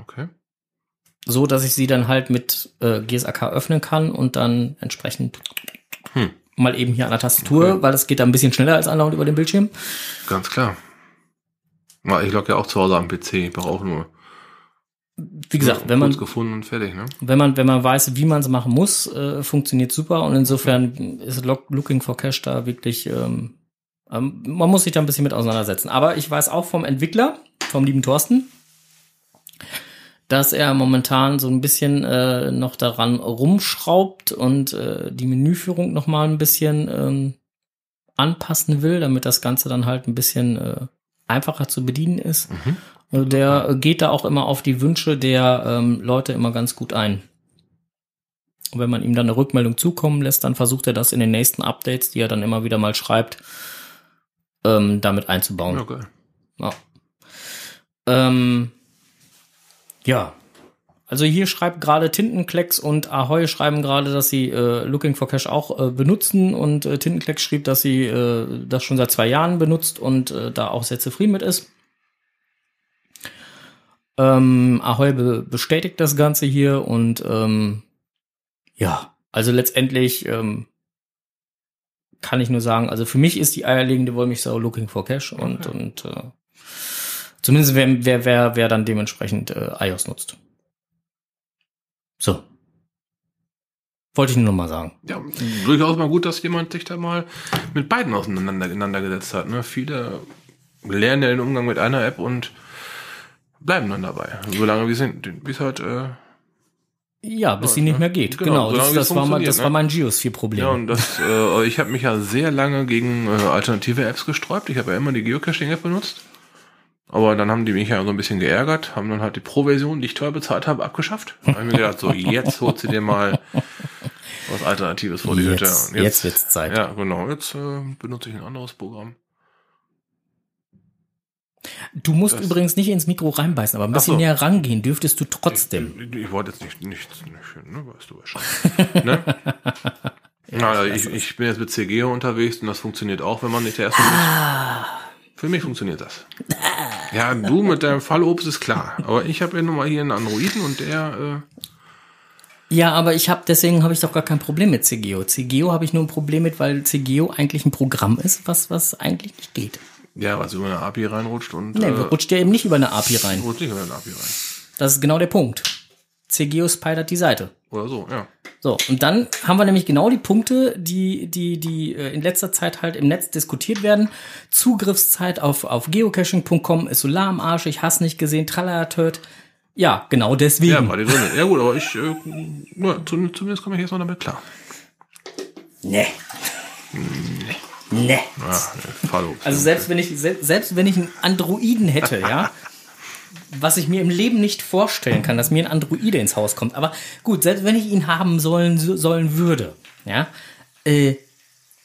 Okay. So dass ich sie dann halt mit äh, GSAK öffnen kann und dann entsprechend Hm. mal eben hier an der Tastatur, Okay. weil es geht dann ein bisschen schneller als andauernd über den Bildschirm. Ganz klar. Ja, ich logge ja auch zu Hause am PC, ich brauche auch nur Wie gesagt, wenn man gefunden und fertig, ne? wenn man wenn man weiß, wie man es machen muss, äh, funktioniert super und insofern ist Log Looking for Cache da wirklich ähm, ähm, man muss sich da ein bisschen mit auseinandersetzen. Aber ich weiß auch vom Entwickler, vom lieben Thorsten, dass er momentan so ein bisschen äh, noch daran rumschraubt und äh, die Menüführung noch mal ein bisschen ähm, anpassen will, damit das Ganze dann halt ein bisschen äh, einfacher zu bedienen ist. Mhm. Also der geht da auch immer auf die Wünsche der ähm, Leute immer ganz gut ein. Und wenn man ihm dann eine Rückmeldung zukommen lässt, dann versucht er das in den nächsten Updates, die er dann immer wieder mal schreibt, ähm, damit einzubauen. Geil. Ja. Ähm, ja. Also hier schreibt gerade Tintenklecks und Ahoy schreiben gerade, dass sie äh, Looking for Cash auch äh, benutzen und äh, Tintenklecks schrieb, dass sie äh, das schon seit zwei Jahren benutzt und äh, da auch sehr zufrieden mit ist. Ähm, Ahoy be bestätigt das Ganze hier und ähm, ja, also letztendlich ähm, kann ich nur sagen, also für mich ist die eierlegende Wollmilchsau Looking for Cash und, Okay. und äh, zumindest wer, wer, wer, wer dann dementsprechend äh, iOS nutzt. So. Wollte ich nur noch mal sagen. Ja, durchaus mal gut, dass jemand sich da mal mit beiden auseinander, auseinandergesetzt hat. Ne? Viele lernen ja den Umgang mit einer App und bleiben dann dabei. Solange wie sind, es halt, äh, Ja, bis sie nicht mehr geht. Genau, Genau, das, das, war, mein, das war ne? mein Geosphere-Problem. Ja, und das, äh, ich habe mich ja sehr lange gegen äh, alternative Apps gesträubt. Ich habe ja immer die Geocaching-App benutzt. Aber dann haben die mich ja so ein bisschen geärgert, haben dann halt die Pro-Version, die ich teuer bezahlt habe, abgeschafft. Da habe ich mir gedacht, so, jetzt holt sie dir mal was Alternatives vor die Hütte. jetzt, Und jetzt wird's Zeit. Ja, genau. Jetzt äh, benutze ich ein anderes Programm. Du musst Das- übrigens nicht ins Mikro reinbeißen, aber ein bisschen so. näher rangehen dürftest du trotzdem. Ich, ich wollte jetzt nicht, nichts, nicht, ne, weißt du [laughs] ja schon. ne? Na, ich, ich bin jetzt mit CGO unterwegs und das funktioniert auch, wenn man nicht der Erste ist. Für mich funktioniert das. Ja, du mit deinem Fallobst ist klar. Aber ich habe ja nun mal hier einen Androiden und der, Ja, aber ich habe deswegen habe ich doch gar kein Problem mit CGO. CGO habe ich nur ein Problem mit, weil CGO eigentlich ein Programm ist, was was eigentlich nicht geht. äh, ja, was über eine API reinrutscht und Nee, äh, rutscht ja eben nicht über eine API rein. rutscht nicht über eine API rein. Das ist genau der Punkt. CGO spidert die Seite. Oder so, ja. So, und dann haben wir nämlich genau die Punkte, die, die, die äh, in letzter Zeit halt im Netz diskutiert werden. Zugriffszeit auf, auf geocaching.com ist so am Arsch, ich hasse nicht gesehen, tralala Ja, genau deswegen. Ja, war die drin. Ja gut, aber ich, äh, zumindest komme ich jetzt noch damit klar. Nee. Nee. Ja, nee, Fallobst. Also selbst wenn ich se- selbst wenn ich einen Androiden hätte, ja, was ich mir im Leben nicht vorstellen kann, dass mir ein Androide ins Haus kommt. Aber gut, selbst wenn ich ihn haben sollen so- sollen würde, ja, äh,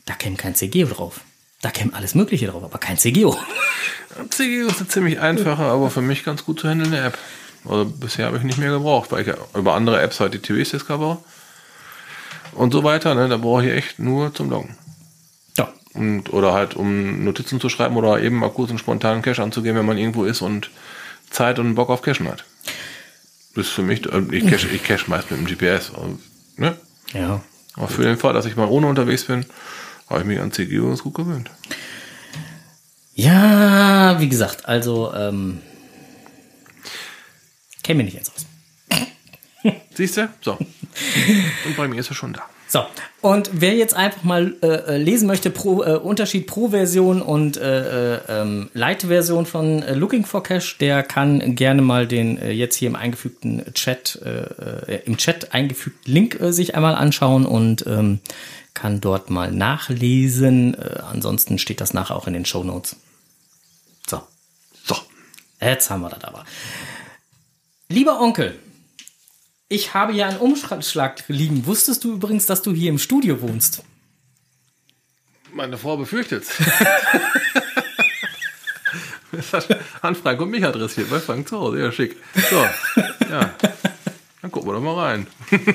da käme kein CGO drauf. Da käme alles Mögliche drauf, aber kein CGO. CGO ist eine ziemlich einfache, aber für mich ganz gut zu handelnde App. Also bisher habe ich nicht mehr gebraucht, weil ich ja über andere Apps halt die TVs discover und so weiter. Ne, da brauche ich echt nur zum Loggen. Ja. Und, oder halt, um Notizen zu schreiben oder eben mal kurz einen spontanen Cache anzugehen, wenn man irgendwo ist und Zeit und Bock auf Cachen hat. Das ist für mich, äh, ich cache, [laughs] ich cache meist mit dem GPS. also, Ne? Ja. Aber für den Fall, dass ich mal ohne unterwegs bin, habe ich mich an CGO ganz gut gewöhnt. Ja, wie gesagt, also, ähm, käme mir nicht ins Haus. Siehst du? So. [laughs] Und bei mir ist er schon da. So, und wer jetzt einfach mal äh, äh, lesen möchte, pro, äh, Unterschied Pro-Version und äh, äh, ähm, Light-Version von äh, Looking for Cash, der kann gerne mal den äh, jetzt hier im eingefügten Chat, im Chat eingefügten Link sich einmal anschauen und ähm, kann dort mal nachlesen. Ansonsten steht das nachher auch in den Show Notes. So, So. jetzt haben wir das aber. Lieber Onkel, ich habe ja einen Umschlag liegen. Wusstest du übrigens, dass du hier im Studio wohnst? Meine Frau befürchtet's. [laughs] Das hat an Frank und mich adressiert, bei Frank zu Hause. Ja, schick. So, ja. Dann gucken wir doch mal rein. [laughs]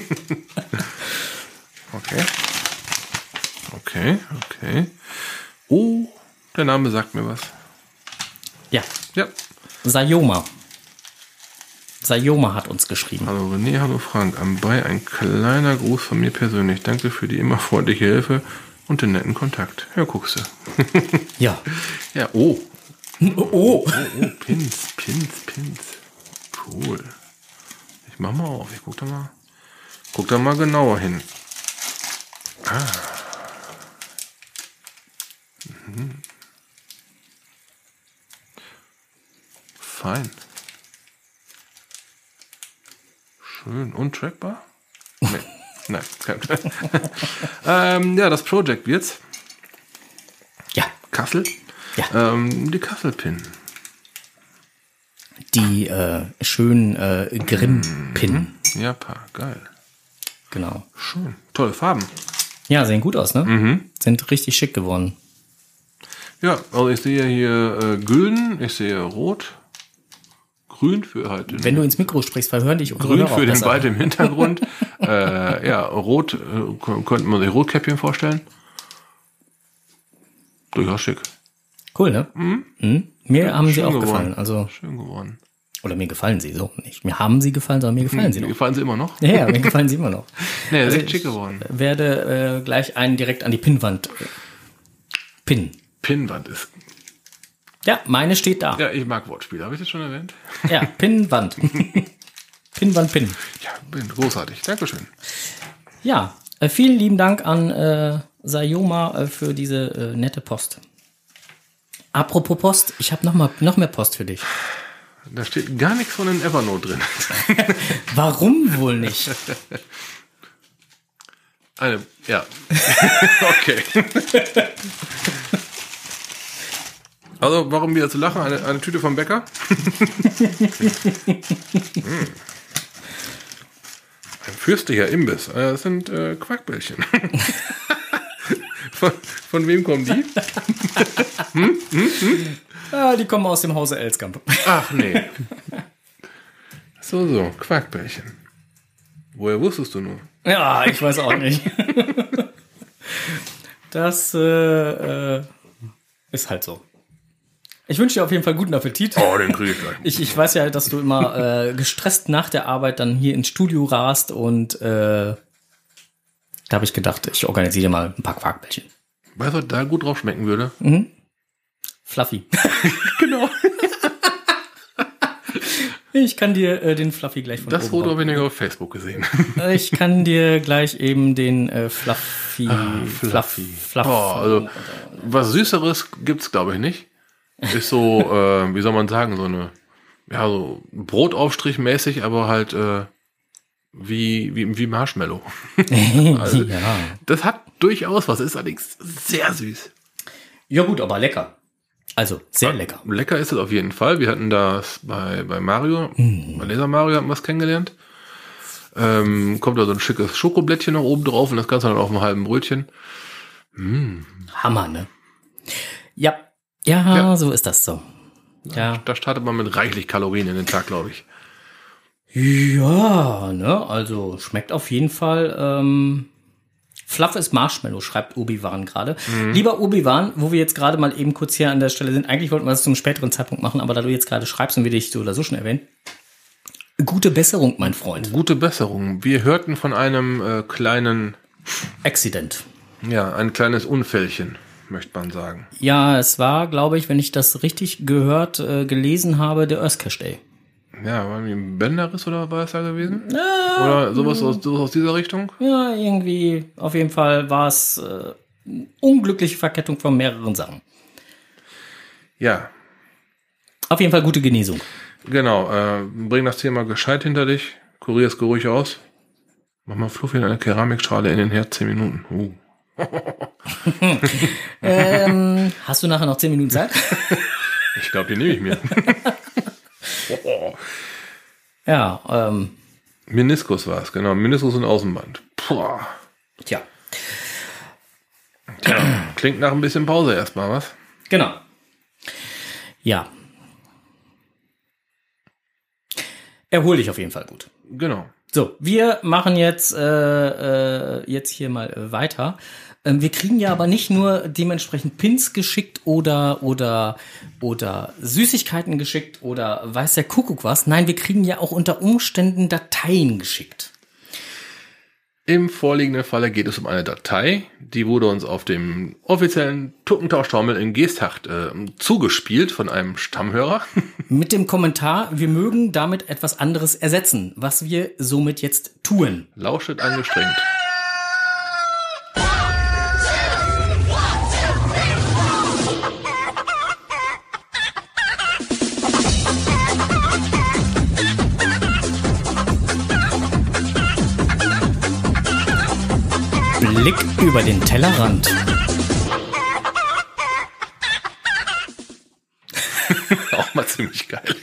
Okay. Okay, okay. Oh, der Name sagt mir was. Ja, Ja. Sayoma. Sayoma hat uns geschrieben. Hallo René, hallo Frank. Anbei ein kleiner Gruß von mir persönlich. Danke für die immer freundliche Hilfe und den netten Kontakt. Ja, guckst du. Ja. Ja, oh. Oh, Oh, oh, Pins, Pins, Pins. Cool. Ich mach mal auf. Ich guck da mal. Guck da mal genauer hin. Ah. Mhm. Fein. Schön. Untrackbar? Nee. [laughs] Nein, kein [laughs] ähm, Ja, das Project wird's. Ja. Kassel. Ja. Ähm, die Kassel-Pin. Die äh, schönen äh, Grimm-Pin. Ja, pa, geil. Genau. Schön. Tolle Farben. Ja, sehen gut aus, ne? Sind richtig schick geworden. Ja, also ich sehe hier äh, Gülden, ich sehe Rot, Grün für halt den, Wenn du ins Mikro sprichst, verhören dich unsere Grün für den besser. Wald im Hintergrund. [laughs] äh, ja, Rot äh, k- könnte man sich Rotkäppchen vorstellen. Durchaus schick. Cool, ne? Mhm. Mir haben sie auch geworden. gefallen. Also, Schön geworden. oder mir gefallen sie so nicht. Mir haben sie gefallen, sondern mir gefallen sie Mir noch. gefallen sie immer noch? Ja, ja, mir gefallen sie immer noch. [laughs] Nee, Also echt schick geworden. Werde äh, gleich einen direkt an die Pinnwand äh, pinnen. Pinnwand ist. Ja, meine steht da. Ja, ich mag Wortspiele. Habe ich das schon erwähnt? Ja, Pinnwand. [laughs] Pinnwand, Pin. Ja, bin großartig. Dankeschön. Ja, äh, vielen lieben Dank an äh, Sayoma äh, für diese äh, nette Post. Apropos Post, ich habe noch mal noch mehr Post für dich. Da steht gar nichts von den Evernote drin. [laughs] Warum wohl nicht? Eine, ja. [laughs] okay. Also, warum wieder zu lachen? Eine, eine Tüte vom Bäcker? Hm. [laughs] Ein fürstlicher Imbiss. Äh, Das sind äh, Quarkbällchen. [laughs] von, von wem kommen die? Ah, die kommen aus dem Hause Elskamp. Ach nee. So, so, Quarkbällchen. Woher wusstest du nur? Ja, ich weiß auch nicht. [laughs] Das äh, äh, ist halt so. Ich wünsche dir auf jeden Fall guten Appetit. Oh, den kriege ich gleich. Ich, ich weiß ja, dass du immer äh, gestresst nach der Arbeit dann hier ins Studio rast und äh, da habe ich gedacht, ich organisiere mal ein paar Quarkbällchen. Weißt du, was da gut drauf schmecken würde? Fluffy. [laughs] Genau. Ich kann dir äh, den Fluffy gleich von Das Foto bauen. habe ich auf Facebook gesehen. Ich kann dir gleich eben den äh, Fluffy, Fluffy. Fluff, Boah, also, was Süßeres gibt's, glaube ich, nicht. Ist so, äh, wie soll man sagen, so eine, ja, so Brotaufstrich mäßig, aber halt, äh, wie, wie, wie Marshmallow. [laughs] Also, ja. Das hat durchaus was, ist allerdings sehr süß. ja gut, aber lecker. Also sehr lecker. Lecker ist es auf jeden Fall. Wir hatten das bei, bei Mario, bei Laser Mario hatten wir es kennengelernt. Ähm, kommt da so ein schickes Schokoblättchen noch oben drauf und das Ganze dann auf einem halben Brötchen. Hammer, ne? Ja. Ja, Ja. so ist das so. Ja. Da startet man mit reichlich Kalorien in den Tag, glaube ich. Ja, ne, also schmeckt auf jeden Fall. Ähm, Fluff ist Marshmallow, schreibt Obi-Wan gerade. Lieber Obi-Wan, wo wir jetzt gerade mal eben kurz hier an der Stelle sind, eigentlich wollten wir das zum späteren Zeitpunkt machen, aber da du jetzt gerade schreibst und wir dich so oder so schon erwähnen. Gute Besserung, mein Freund. Gute Besserung. Wir hörten von einem äh, kleinen, Accident. ja, ein kleines Unfällchen, möchte man sagen. Ja, es war, glaube ich, wenn ich das richtig gehört, äh, gelesen habe, der Earthcash Day. Ja, war irgendwie ein Bänderriss oder war es da gewesen? Oder sowas aus, sowas aus dieser Richtung? Ja, irgendwie, auf jeden Fall war es äh, eine unglückliche Verkettung von mehreren Sachen. Ja, Auf jeden Fall gute Genesung. genau. Äh, bring das Thema gescheit hinter dich. Kurier es ruhig aus. Mach mal Fluffy in eine Keramikschale in den Herd, 10 Minuten. Uh. Ähm, hast du nachher noch zehn Minuten Zeit? [laughs] Ich glaube, die nehme ich mir. [laughs] ja, ähm, Meniskus war es, genau. Meniskus und Außenband. Puh. tja, Klingt nach ein bisschen Pause erstmal, was? genau. Ja. Erhol dich auf jeden Fall gut. Genau. So, wir machen jetzt, äh, äh, jetzt hier mal äh, weiter. Ähm, wir kriegen ja aber nicht nur dementsprechend Pins geschickt oder, oder, oder Süßigkeiten geschickt oder weiß der Kuckuck was. Nein, wir kriegen ja auch unter Umständen Dateien geschickt. Im vorliegenden Falle geht es um eine Datei, die wurde uns auf dem offiziellen Tuckentauschtaumel in Geesthacht äh, zugespielt von einem Stammhörer. [laughs] Mit dem Kommentar, wir mögen damit etwas anderes ersetzen, was wir somit jetzt tun. Lauschet angestrengt. Blick über den Tellerrand. [laughs] Auch mal ziemlich geil. [laughs]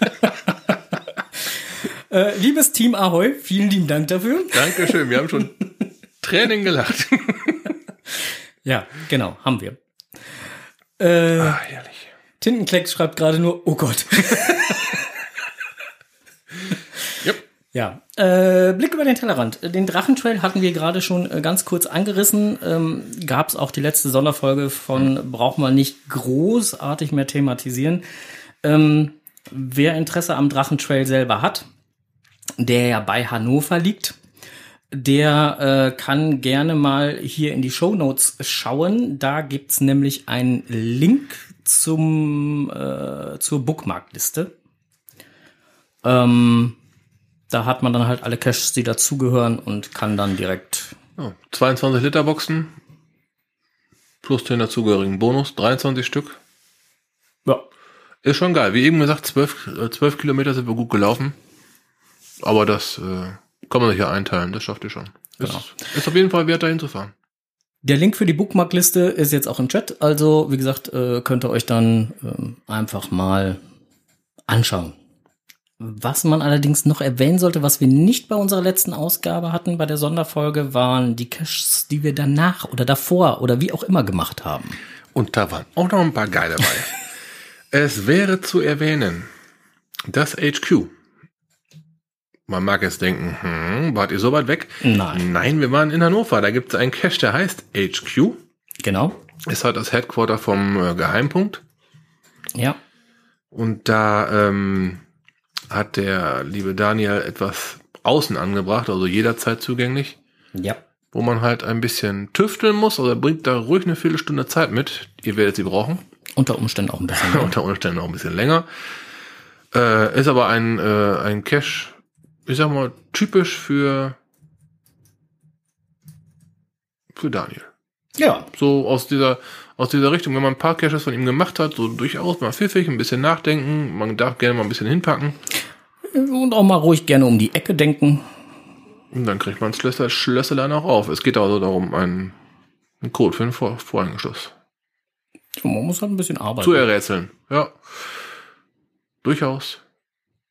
Äh, liebes Team Ahoy, vielen lieben Dank dafür. Dankeschön, wir haben schon [laughs] Tränen gelacht. Ja, genau, haben wir. Äh, Ah, herrlich. Tintenklecks schreibt gerade nur, oh Gott. Ja, äh, Blick über den Tellerrand. Den Drachentrail hatten wir gerade schon äh, ganz kurz angerissen. Ähm, Gab es auch die letzte Sonderfolge von, braucht man nicht großartig mehr thematisieren. Ähm, wer Interesse am Drachentrail selber hat, der ja bei Hannover liegt, der äh, kann gerne mal hier in die Show Notes schauen. Da gibt's nämlich einen Link zum äh, zur Bookmarkliste. Ähm, da hat man dann halt alle Caches, die dazugehören und kann dann direkt. Ja, 22 Liter Boxen plus den dazugehörigen Bonus, 23 Stück. Ja. Ist schon geil. Wie eben gesagt, zwölf, äh, zwölf Kilometer sind wir gut gelaufen. Aber das äh, kann man sich ja einteilen, das schafft ihr schon. Ist, Genau. ist auf jeden Fall wert, da hinzufahren. Der Link für die Bookmarkliste ist jetzt auch im Chat. Also, wie gesagt, äh, könnt ihr euch dann ähm, einfach mal anschauen. Was man allerdings noch erwähnen sollte, was wir nicht bei unserer letzten Ausgabe hatten, bei der Sonderfolge, waren die Caches, die wir danach oder davor oder wie auch immer gemacht haben. Und da waren auch noch ein paar geile bei. [laughs] es wäre zu erwähnen, das HQ. Man mag jetzt denken, hm, wart ihr so weit weg? Nein. Nein, wir waren in Hannover. Da gibt es einen Cache, der heißt HQ. Genau. Ist halt das Headquarter vom äh, Geheimpunkt. Ja. Und da ähm, hat der liebe Daniel etwas außen angebracht, also jederzeit zugänglich, Ja. wo man halt ein bisschen tüfteln muss. Also er bringt da ruhig eine Viertelstunde Zeit mit. Ihr werdet sie brauchen. Unter Umständen auch ein bisschen. [laughs] mehr. Unter Umständen auch ein bisschen länger. Äh, ist aber ein, äh, ein Cache, ich sag mal, typisch für, für Daniel. ja. So aus dieser, aus dieser Richtung, wenn man ein paar Caches von ihm gemacht hat, so durchaus mal pfiffig, ein bisschen nachdenken, man darf gerne mal ein bisschen hinpacken. Und auch mal ruhig gerne um die Ecke denken. Und dann kriegt man Schlösser, Schlösserlein auch auf. Es geht also darum, einen, einen Code für den Vor Vorhängeschloss Man muss halt ein bisschen arbeiten. zu errätseln. Ja. Durchaus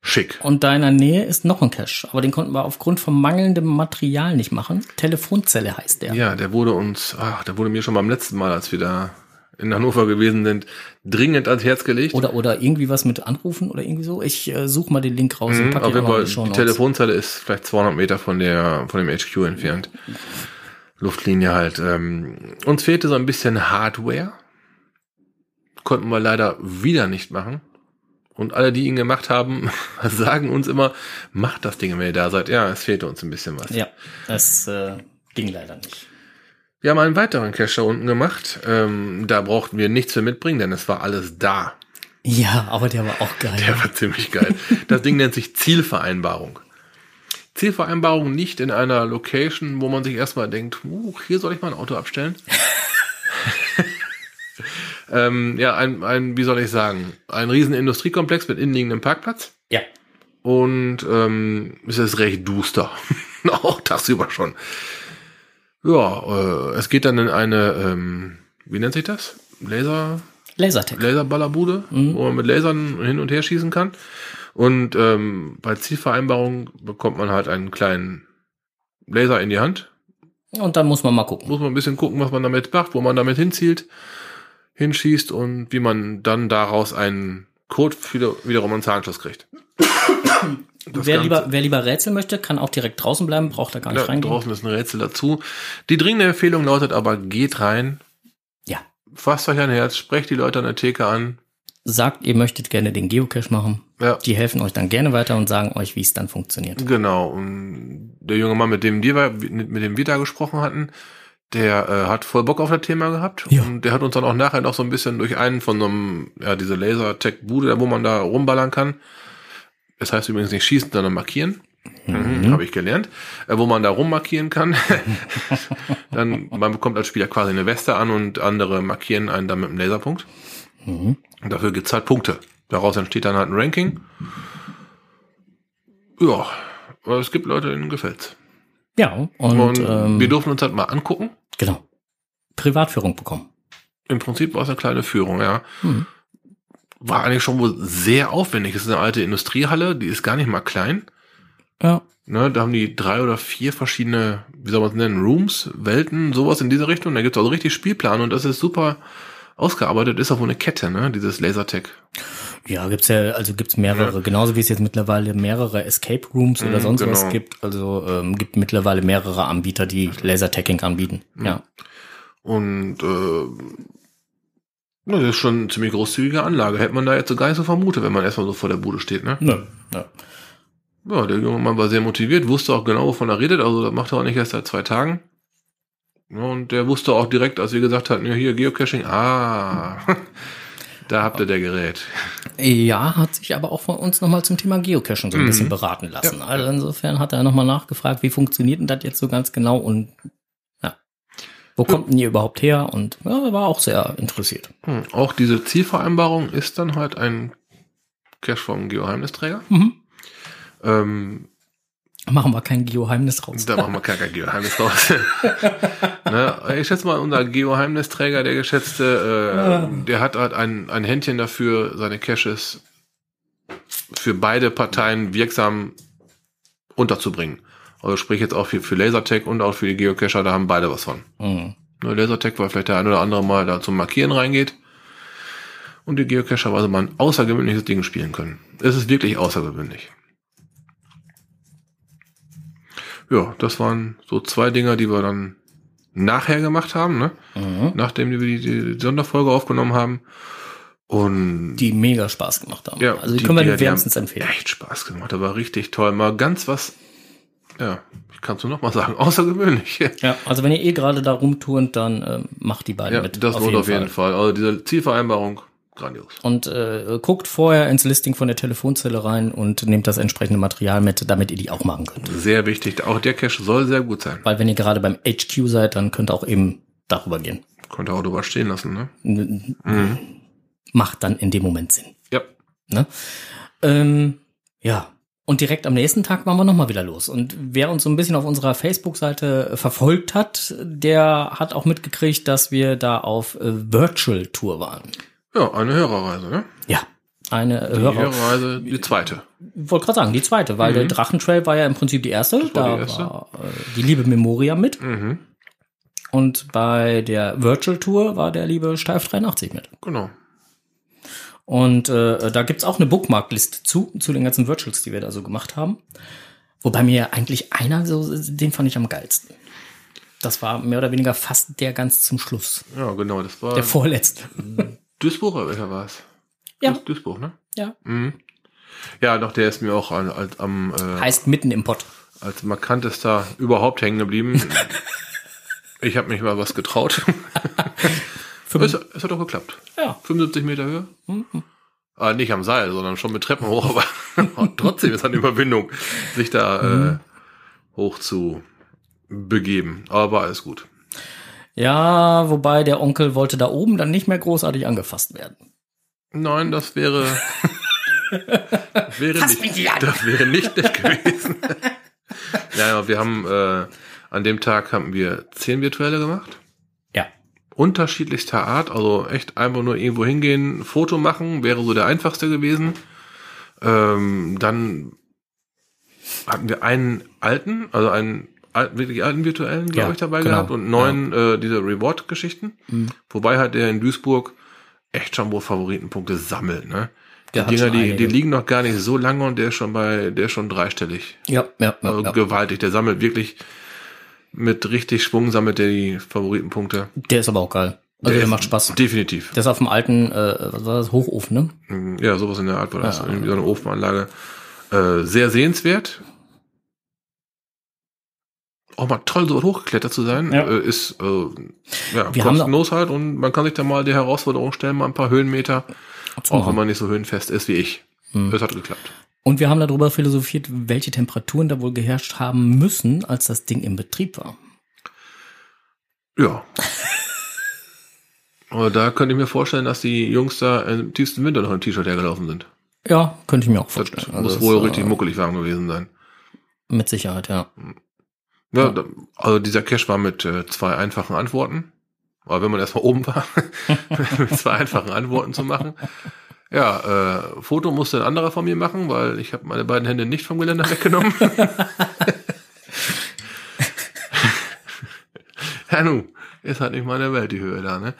schick. Und da in der Nähe ist noch ein Cache, aber den konnten wir aufgrund von mangelndem Material nicht machen. Telefonzelle heißt der. Ja, der wurde uns, ach, der wurde mir schon beim letzten Mal, als wir da in Hannover gewesen sind, dringend ans Herz gelegt. Oder, oder irgendwie was mit Anrufen oder irgendwie so. Ich äh, suche mal den Link raus und Mhm, packe ihn jeden auch mal die. Telefonzelle ist vielleicht 200 Meter von der, von dem HQ entfernt. Luftlinie halt. Ähm, uns fehlte so ein bisschen Hardware. Konnten wir leider wieder nicht machen. Und alle, die ihn gemacht haben, [laughs] sagen uns immer, macht das Ding, wenn ihr da seid. Ja, es fehlte uns ein bisschen was. Ja, das äh, ging leider nicht. Wir haben einen weiteren Cache da unten gemacht. Ähm, da brauchten wir nichts für mitbringen, denn es war alles da. Ja, aber der war auch geil. Der war ziemlich geil. Das Ding nennt sich Zielvereinbarung. Zielvereinbarung nicht in einer Location, wo man sich erstmal denkt, uh, hier soll ich mal ein Auto abstellen. [laughs] ähm, ja, ein, ein, wie soll ich sagen, ein riesen Industriekomplex mit innenliegendem Parkplatz. ja, Und ähm, es ist recht duster. [laughs] Auch tagsüber schon. Ja, äh, es geht dann in eine, ähm, wie nennt sich das? Laser, Lasertech. Laserballerbude, wo man mit Lasern hin und her schießen kann. Und ähm, bei Zielvereinbarung bekommt man halt einen kleinen Laser in die Hand. Und dann muss man mal gucken. Muss man ein bisschen gucken, was man damit macht, wo man damit hinzielt, hinschießt und wie man dann daraus einen Code wieder, wiederum einen Zahlenschluss kriegt. Wer lieber, wer lieber Rätsel möchte, kann auch direkt draußen bleiben, braucht da gar nicht da reingehen. draußen ist ein Rätsel dazu. Die dringende Empfehlung lautet aber, geht rein, Ja. fasst euch ein Herz, sprecht die Leute an der Theke an. Sagt, ihr möchtet gerne den Geocache machen. Ja. Die helfen euch dann gerne weiter und sagen euch, wie es dann funktioniert. Genau. Und der junge Mann, mit dem, wir, mit dem wir da gesprochen hatten, der äh, hat voll Bock auf das Thema gehabt. Ja. Und der hat uns dann auch nachher noch so ein bisschen durch einen von so einem, ja, diese Laser-Tech-Bude, wo man da rumballern kann. Das heißt übrigens nicht schießen, sondern markieren. Mhm. Habe ich gelernt. Äh, wo man da rummarkieren kann. [laughs] dann, man bekommt als Spieler quasi eine Weste an und andere markieren einen dann mit einem Laserpunkt. Mhm. Und dafür gibt's halt Punkte. Daraus entsteht dann halt ein Ranking. Ja, aber es gibt Leute, denen gefällt's. Ja, und, Und ähm, wir durften uns halt mal angucken. genau. Privatführung bekommen. Im Prinzip war es eine kleine Führung, ja. Mhm. War eigentlich schon wohl sehr aufwendig. Es ist eine alte Industriehalle, die ist gar nicht mal klein. Ja. Ne, da haben die drei oder vier verschiedene, wie soll man es nennen, Rooms, Welten, sowas in diese Richtung. Da gibt's also richtig Spielplan und das ist super ausgearbeitet. Ist auch wohl eine Kette, ne, dieses Lasertech. Ja, gibt's ja, also gibt's mehrere, genauso wie es jetzt mittlerweile mehrere Escape Rooms oder Mhm, sonst was genau. gibt. Also ähm, gibt mittlerweile mehrere Anbieter, die Lasertagging anbieten. Mhm. Ja. Und äh, das ist schon eine ziemlich großzügige Anlage. Hätte man da jetzt so gar nicht so vermutet, wenn man erstmal so vor der Bude steht, ne? Nö. Ja. Ja, der junge Mann war sehr motiviert, wusste auch genau, wovon er redet. Also das macht er auch nicht erst seit zwei Tagen. Und der wusste auch direkt, als wir gesagt hatten, ja, hier Geocaching, ah, [laughs] da habt ihr der Gerät. Ja, hat sich aber auch von uns nochmal zum Thema Geocaching so ein Mhm. bisschen beraten lassen. Ja. Also insofern hat er nochmal nachgefragt, wie funktioniert denn das jetzt so ganz genau und wo kommt denn ihr überhaupt her? Und ja, war auch sehr interessiert. Hm, Auch diese Zielvereinbarung ist dann halt ein Cache vom Geoheimnisträger. Mhm. Ähm, Machen wir kein Geheimnis raus. da machen wir kein, kein Geoheimnis raus. [laughs] ne? Ich schätze mal, unser Geoheimnisträger, der geschätzte, äh, der hat halt ein, ein Händchen dafür, seine Caches für beide Parteien wirksam unterzubringen. Also sprich jetzt auch für, für Lasertech und auch für die Geocacher, da haben beide was von. Mhm. Ne, Lasertech, weil vielleicht der ein oder andere mal da zum Markieren reingeht. Und die Geocacher, weil sie mal ein außergewöhnliches Ding spielen können. Es ist wirklich außergewöhnlich. Ja, das waren so zwei Dinger, die wir dann nachher gemacht haben, ne? Mhm. Nachdem wir die, die Sonderfolge aufgenommen haben. Und Die mega Spaß gemacht haben. ja, also die, können wir die- die wärmstens empfehlen. Echt Spaß gemacht, aber richtig toll. Mal ganz was, ja, ich kann es nur noch mal sagen, [laughs] außergewöhnlich. Ja, also wenn ihr eh gerade da rumturnt, dann ähm, macht die beiden Ja, mit. das lohnt auf jeden Fall. Also diese Zielvereinbarung, grandios. Und äh, guckt vorher ins Listing von der Telefonzelle rein und nehmt das entsprechende Material mit, damit ihr die auch machen könnt. Sehr wichtig. Auch der Cache soll sehr gut sein. Weil wenn ihr gerade beim HQ seid, dann könnt ihr auch eben darüber gehen. Konnte auch drüber stehen lassen, ne? N- Mhm. Macht dann in dem Moment Sinn. Ja. Ne? Ähm, ja. Und direkt am nächsten Tag waren wir nochmal wieder los. Und wer uns so ein bisschen auf unserer Facebook-Seite verfolgt hat, der hat auch mitgekriegt, dass wir da auf äh, Virtual Tour waren. Ja, eine Hörerreise, ne? Ja. Eine Die Hörer. Hörerreise, die zweite. wollte gerade sagen, die zweite, weil der Drachentrail war ja im Prinzip die erste. war da die erste. war äh, die liebe Memoria mit. Mhm. Und bei der Virtual Tour war der liebe Steif 83 mit. Genau. Und äh, da gibt's auch eine Bookmarkliste zu, zu den ganzen Virtuals, die wir da so gemacht haben. Wobei mir eigentlich einer, so, den fand ich am geilsten. Das war mehr oder weniger fast der ganz zum Schluss. Ja, genau. Das war Der vorletzte. Duisburg, oder welcher war es? Ja. Duis- Duisburg, ne? Ja. Mhm. Ja, doch, der ist mir auch an- als, am, äh, Heißt mitten im Pott. als markantester überhaupt hängen geblieben. [laughs] ich habe mich mal was getraut. [laughs] es, es hat doch geklappt. Ja. 75 Meter Höhe. Ah, nicht am Seil, sondern schon mit Treppen hoch, [laughs] aber [laughs] trotzdem ist eine Überwindung, sich da äh, hoch zu begeben. Aber war alles gut. Ja, wobei der Onkel wollte da oben dann nicht mehr großartig angefasst werden. Nein, das wäre. das [laughs] wäre Fass nicht. Das wäre nicht nett gewesen. ja, aber wir haben äh, an dem Tag haben wir zehn virtuelle gemacht. Ja. Unterschiedlichster Art, also echt einfach nur irgendwo hingehen, Foto machen, wäre so der einfachste gewesen. Ähm, dann hatten wir einen alten, also einen alten, wirklich alten virtuellen, glaube Ja, ich, dabei genau. gehabt und neun äh, diese Reward-Geschichten. Mhm. Wobei halt der in Duisburg echt schon wohl Favoritenpunkte sammelt, ne? Die Der hat Dinger, die, die liegen noch gar nicht so lange und der ist schon bei, der ist schon dreistellig. Ja, ja, ja. Also ja. gewaltig. Der sammelt wirklich mit richtig Schwung sammelt der die Favoritenpunkte. Der ist aber auch geil. Also der, ist macht Spaß. Definitiv. Der ist auf dem alten, äh, was war das, Hochofen, ne? Ja, sowas in der Art war das. Ja. Irgendwie so eine Ofenanlage. Äh, sehr sehenswert. Auch mal toll, so hochgeklettert zu sein. Ja. Äh, ist äh, ja, Wir kostenlos halt und man kann sich da mal die Herausforderung stellen, mal ein paar Höhenmeter, auch machen. wenn man nicht so höhenfest ist wie ich. Hm. Das hat geklappt. Und wir haben darüber philosophiert, welche Temperaturen da wohl geherrscht haben müssen, als das Ding im Betrieb war. Ja. Aber da könnte ich mir vorstellen, dass die Jungs da im tiefsten Winter noch im T-Shirt hergelaufen sind. Ja, könnte ich mir auch Das vorstellen. muss das, wohl äh, richtig muckelig warm gewesen sein. Mit Sicherheit, ja. Ja, Ja. also dieser Cache war mit äh, zwei einfachen Antworten. Aber wenn man erstmal oben war, [laughs] [laughs] mit zwei einfachen Antworten zu machen. Ja, äh, Foto musste ein anderer von mir machen, weil ich habe meine beiden Hände nicht vom Geländer weggenommen. [laughs] ja, nu, ist halt nicht meine Welt die Höhe da, ne?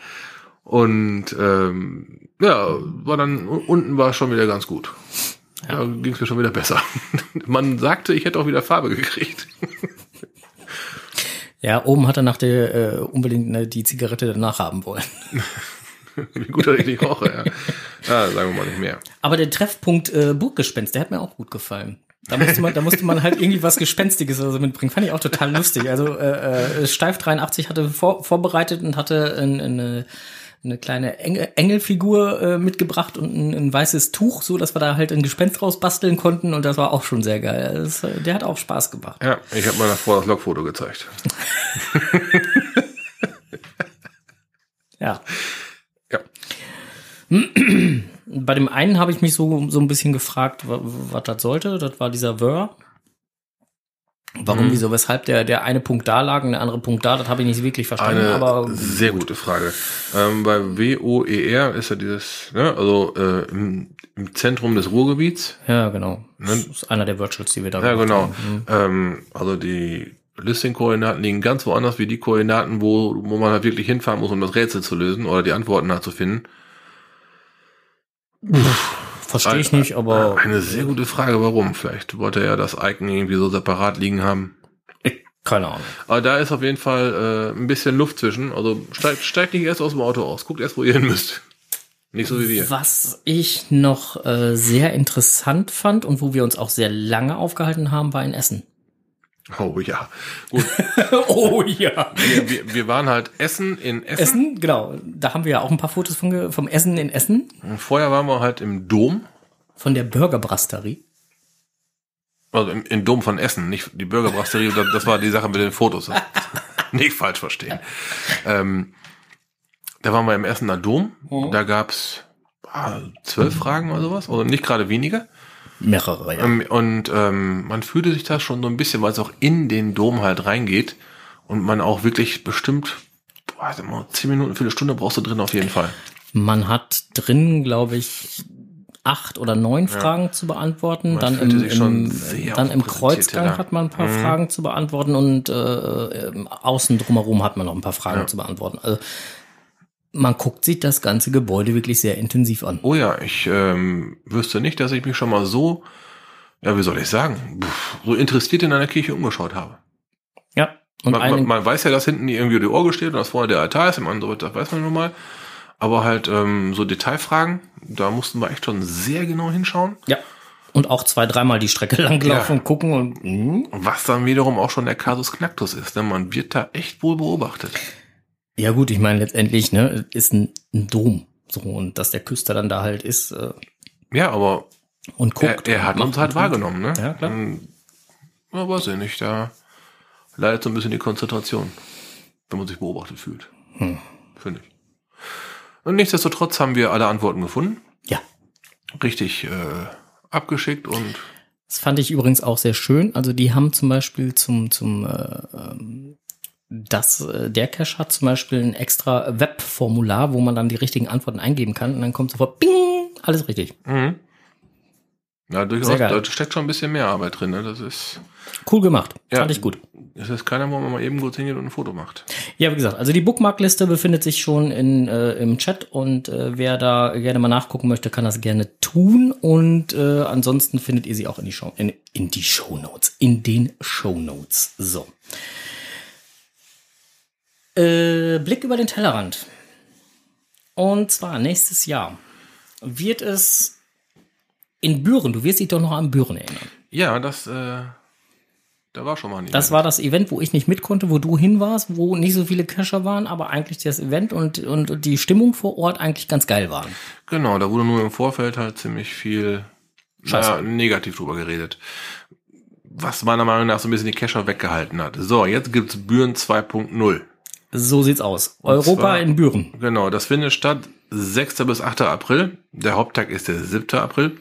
Und ähm, ja, war dann unten war schon wieder ganz gut. Da ging es mir schon wieder besser. [laughs] Man sagte, ich hätte auch wieder Farbe gekriegt. Ja, oben hat er nach der äh, unbedingt ne, die Zigarette danach haben wollen. [laughs] [laughs] Wie gut, dass ich nicht rauche, ja. ja. Sagen wir mal nicht mehr. Aber der Treffpunkt äh, Burggespenst, der hat mir auch gut gefallen. Da musste man, da musste man halt irgendwie was Gespenstiges oder so mitbringen. Fand ich auch total lustig. Also äh, äh, Steif 83 hatte vor, vorbereitet und hatte ein, eine, eine kleine Engel, Engelfigur äh, mitgebracht und ein, ein weißes Tuch, so dass wir da halt ein Gespenst rausbasteln konnten und das war auch schon sehr geil. Das, äh, der hat auch Spaß gemacht. Ja, ich habe mal davor das Logfoto gezeigt. [laughs] Ja. Ja. [clears throat] Bei dem einen habe ich mich so, so ein bisschen gefragt, wa- was das sollte. Das war dieser Wör. Warum, Mhm. wieso, weshalb der, der eine Punkt da lag und der andere Punkt da, das habe ich nicht wirklich verstanden. Eine aber sehr gute Frage. Ähm, bei WOER ist ja dieses, ne, also äh, im, im Zentrum des Ruhrgebiets. ja, genau. Ne? Das ist einer der Virtuals, die wir da Ja, genau. haben. Mhm. Ähm, also die Listing-Koordinaten liegen ganz woanders wie die Koordinaten, wo, wo man halt wirklich hinfahren muss, um das Rätsel zu lösen oder die Antworten nachzufinden. Verstehe ich nicht, aber Eine sehr gute Frage, warum? Vielleicht wollte er das Icon irgendwie so separat liegen haben. keine Ahnung. Aber da ist auf jeden Fall äh, ein bisschen Luft zwischen. Also steigt, steigt nicht erst aus dem Auto aus. Guckt erst, wo ihr hin müsst. Nicht so wie wir. Was ich noch äh, sehr interessant fand und wo wir uns auch sehr lange aufgehalten haben, war in Essen. Oh ja. Gut. [laughs] oh ja. Wir, wir, wir waren halt Essen in Essen. Essen, genau. Da haben wir ja auch ein paar Fotos von, vom Essen in Essen. Und vorher waren wir halt im Dom. Von der Burgerbrasterie. Also im, im Dom von Essen, nicht die Bürgerbrasserie. das, war die Sache mit den Fotos. [laughs] nicht falsch verstehen. Ähm, da waren wir im Essener Dom. Da gab's ah, zwölf Fragen oder sowas. Also nicht gerade wenige. Mehrere, ja. Ähm, Und ähm, man fühlte sich da schon so ein bisschen, weil es auch in den Dom halt reingeht und man auch wirklich bestimmt, boah, warte mal, zehn Minuten, Viertelstunde brauchst du drin auf jeden Fall. Man hat drin, glaube ich, acht oder neun Fragen zu beantworten. Man dann im, im, dann im Kreuzgang ja. hat man ein paar Fragen zu beantworten und äh, außen drumherum hat man noch ein paar Fragen Ja. zu beantworten. Also man guckt sich das ganze Gebäude wirklich sehr intensiv an. Oh ja, ich ähm, wüsste nicht, dass ich mich schon mal so, ja, wie soll ich sagen, so interessiert in einer Kirche umgeschaut habe. Ja. Und Man, man, man weiß ja, dass hinten irgendwie die Orgel steht und dass vorne der Altar ist, im anderen, das weiß man nun mal. Aber halt ähm, so Detailfragen, da mussten wir echt schon sehr genau hinschauen. ja. Und auch zwei, dreimal die Strecke [laughs] langlaufen Ja. und gucken und hm. Was dann wiederum auch schon der Kasus Knacktus ist. Ne? Man wird da echt wohl beobachtet. Ja gut, ich meine letztendlich, ne, ist ein, ein Dom. So, und dass der Küster dann da halt ist äh, Ja, aber und er, guckt. er hat und uns halt wahrgenommen. Ne? Ja, klar. Und, ja, weiß ich nicht, da leidet so ein bisschen die Konzentration, wenn man sich beobachtet fühlt. Hm. Finde ich. Und nichtsdestotrotz haben wir alle Antworten gefunden. Ja. Richtig äh, abgeschickt und Das fand ich übrigens auch sehr schön. Also die haben zum Beispiel zum, zum äh, ähm, das, äh, der Cache hat zum Beispiel ein extra Webformular, wo man dann die richtigen Antworten eingeben kann und dann kommt sofort Bing, alles richtig. Mhm. Ja, durchaus, da steckt schon ein bisschen mehr Arbeit drin. Ne? Das ist, Cool gemacht. Ja. Fand ich gut. es ist keiner, wo man mal eben kurz hingeht und ein Foto macht. Ja, wie gesagt, also die Bookmarkliste befindet sich schon in, äh, im Chat und äh, wer da gerne mal nachgucken möchte, kann das gerne tun und äh, ansonsten findet ihr sie auch in die Show in, in die Show Notes, in den Show Notes. So. Äh, Blick über den Tellerrand. Und zwar nächstes Jahr wird es in Büren, du wirst dich doch noch an Büren erinnern. Ja, das, äh, da war schon mal ein Das Event. war das Event, wo ich nicht mit konnte, wo du hin warst, wo nicht so viele Cacher waren, aber eigentlich das Event und, und die Stimmung vor Ort eigentlich ganz geil waren. Genau, da wurde nur im Vorfeld halt ziemlich viel naja, negativ drüber geredet. Was meiner Meinung nach so ein bisschen die Kescher weggehalten hat. So, jetzt gibt's Büren 2.0. So sieht's aus. Europa zwar- in Büren. Genau, das findet statt 6. bis 8. April. Der Haupttag ist der 7. April.